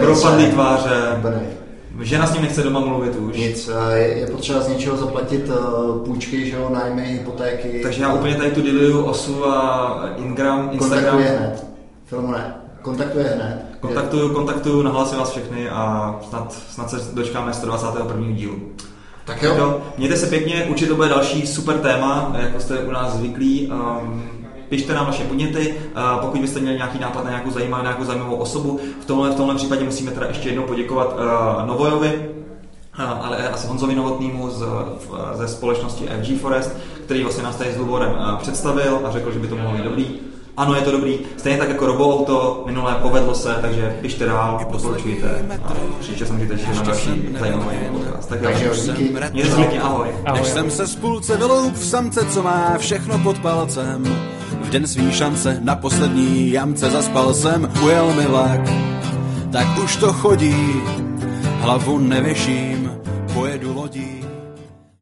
propadlý tváře, Žena s ním nechce doma mluvit už. Nic, je potřeba z něčeho zaplatit uh, půjčky, že jo, nájmy, hypotéky. Takže já úplně tady tu Diliu, Osu a Ingram, Instagram. Kontaktuje hned. Filmu ne. Kontaktuje hned. Kontaktuju, kontaktuju, nahlásím vás všechny a snad, snad se dočkáme 121. dílu. Tak jo. jo. Mějte se pěkně, určitě to bude další super téma, jako jste u nás zvyklí. Um, pište nám vaše podněty, uh, pokud byste měli nějaký nápad na nějakou zajímavou, nějakou zajímavou osobu. V tomhle, v tomhle případě musíme teda ještě jednou poděkovat uh, Novojovi, uh, ale asi Honzovi Novotnýmu z, ze společnosti FG Forest, který vlastně nás tady s Luborem uh, představil a řekl, že by to mohlo být dobrý. Ano, je to dobrý. Stejně tak jako RoboAuto, minulé povedlo se, takže pište dál, doporučujte. A příště se můžete těšit na další zajímavý podcast. Tak jo, díky. Mějte se pěkně, ahoj. ahoj. Než jsem se z půlce vyloup v samce, co má všechno pod palcem. V den svý šance na poslední jamce zaspal jsem, ujel mi vlak. Tak už to chodí, hlavu nevěším, pojedu lodí.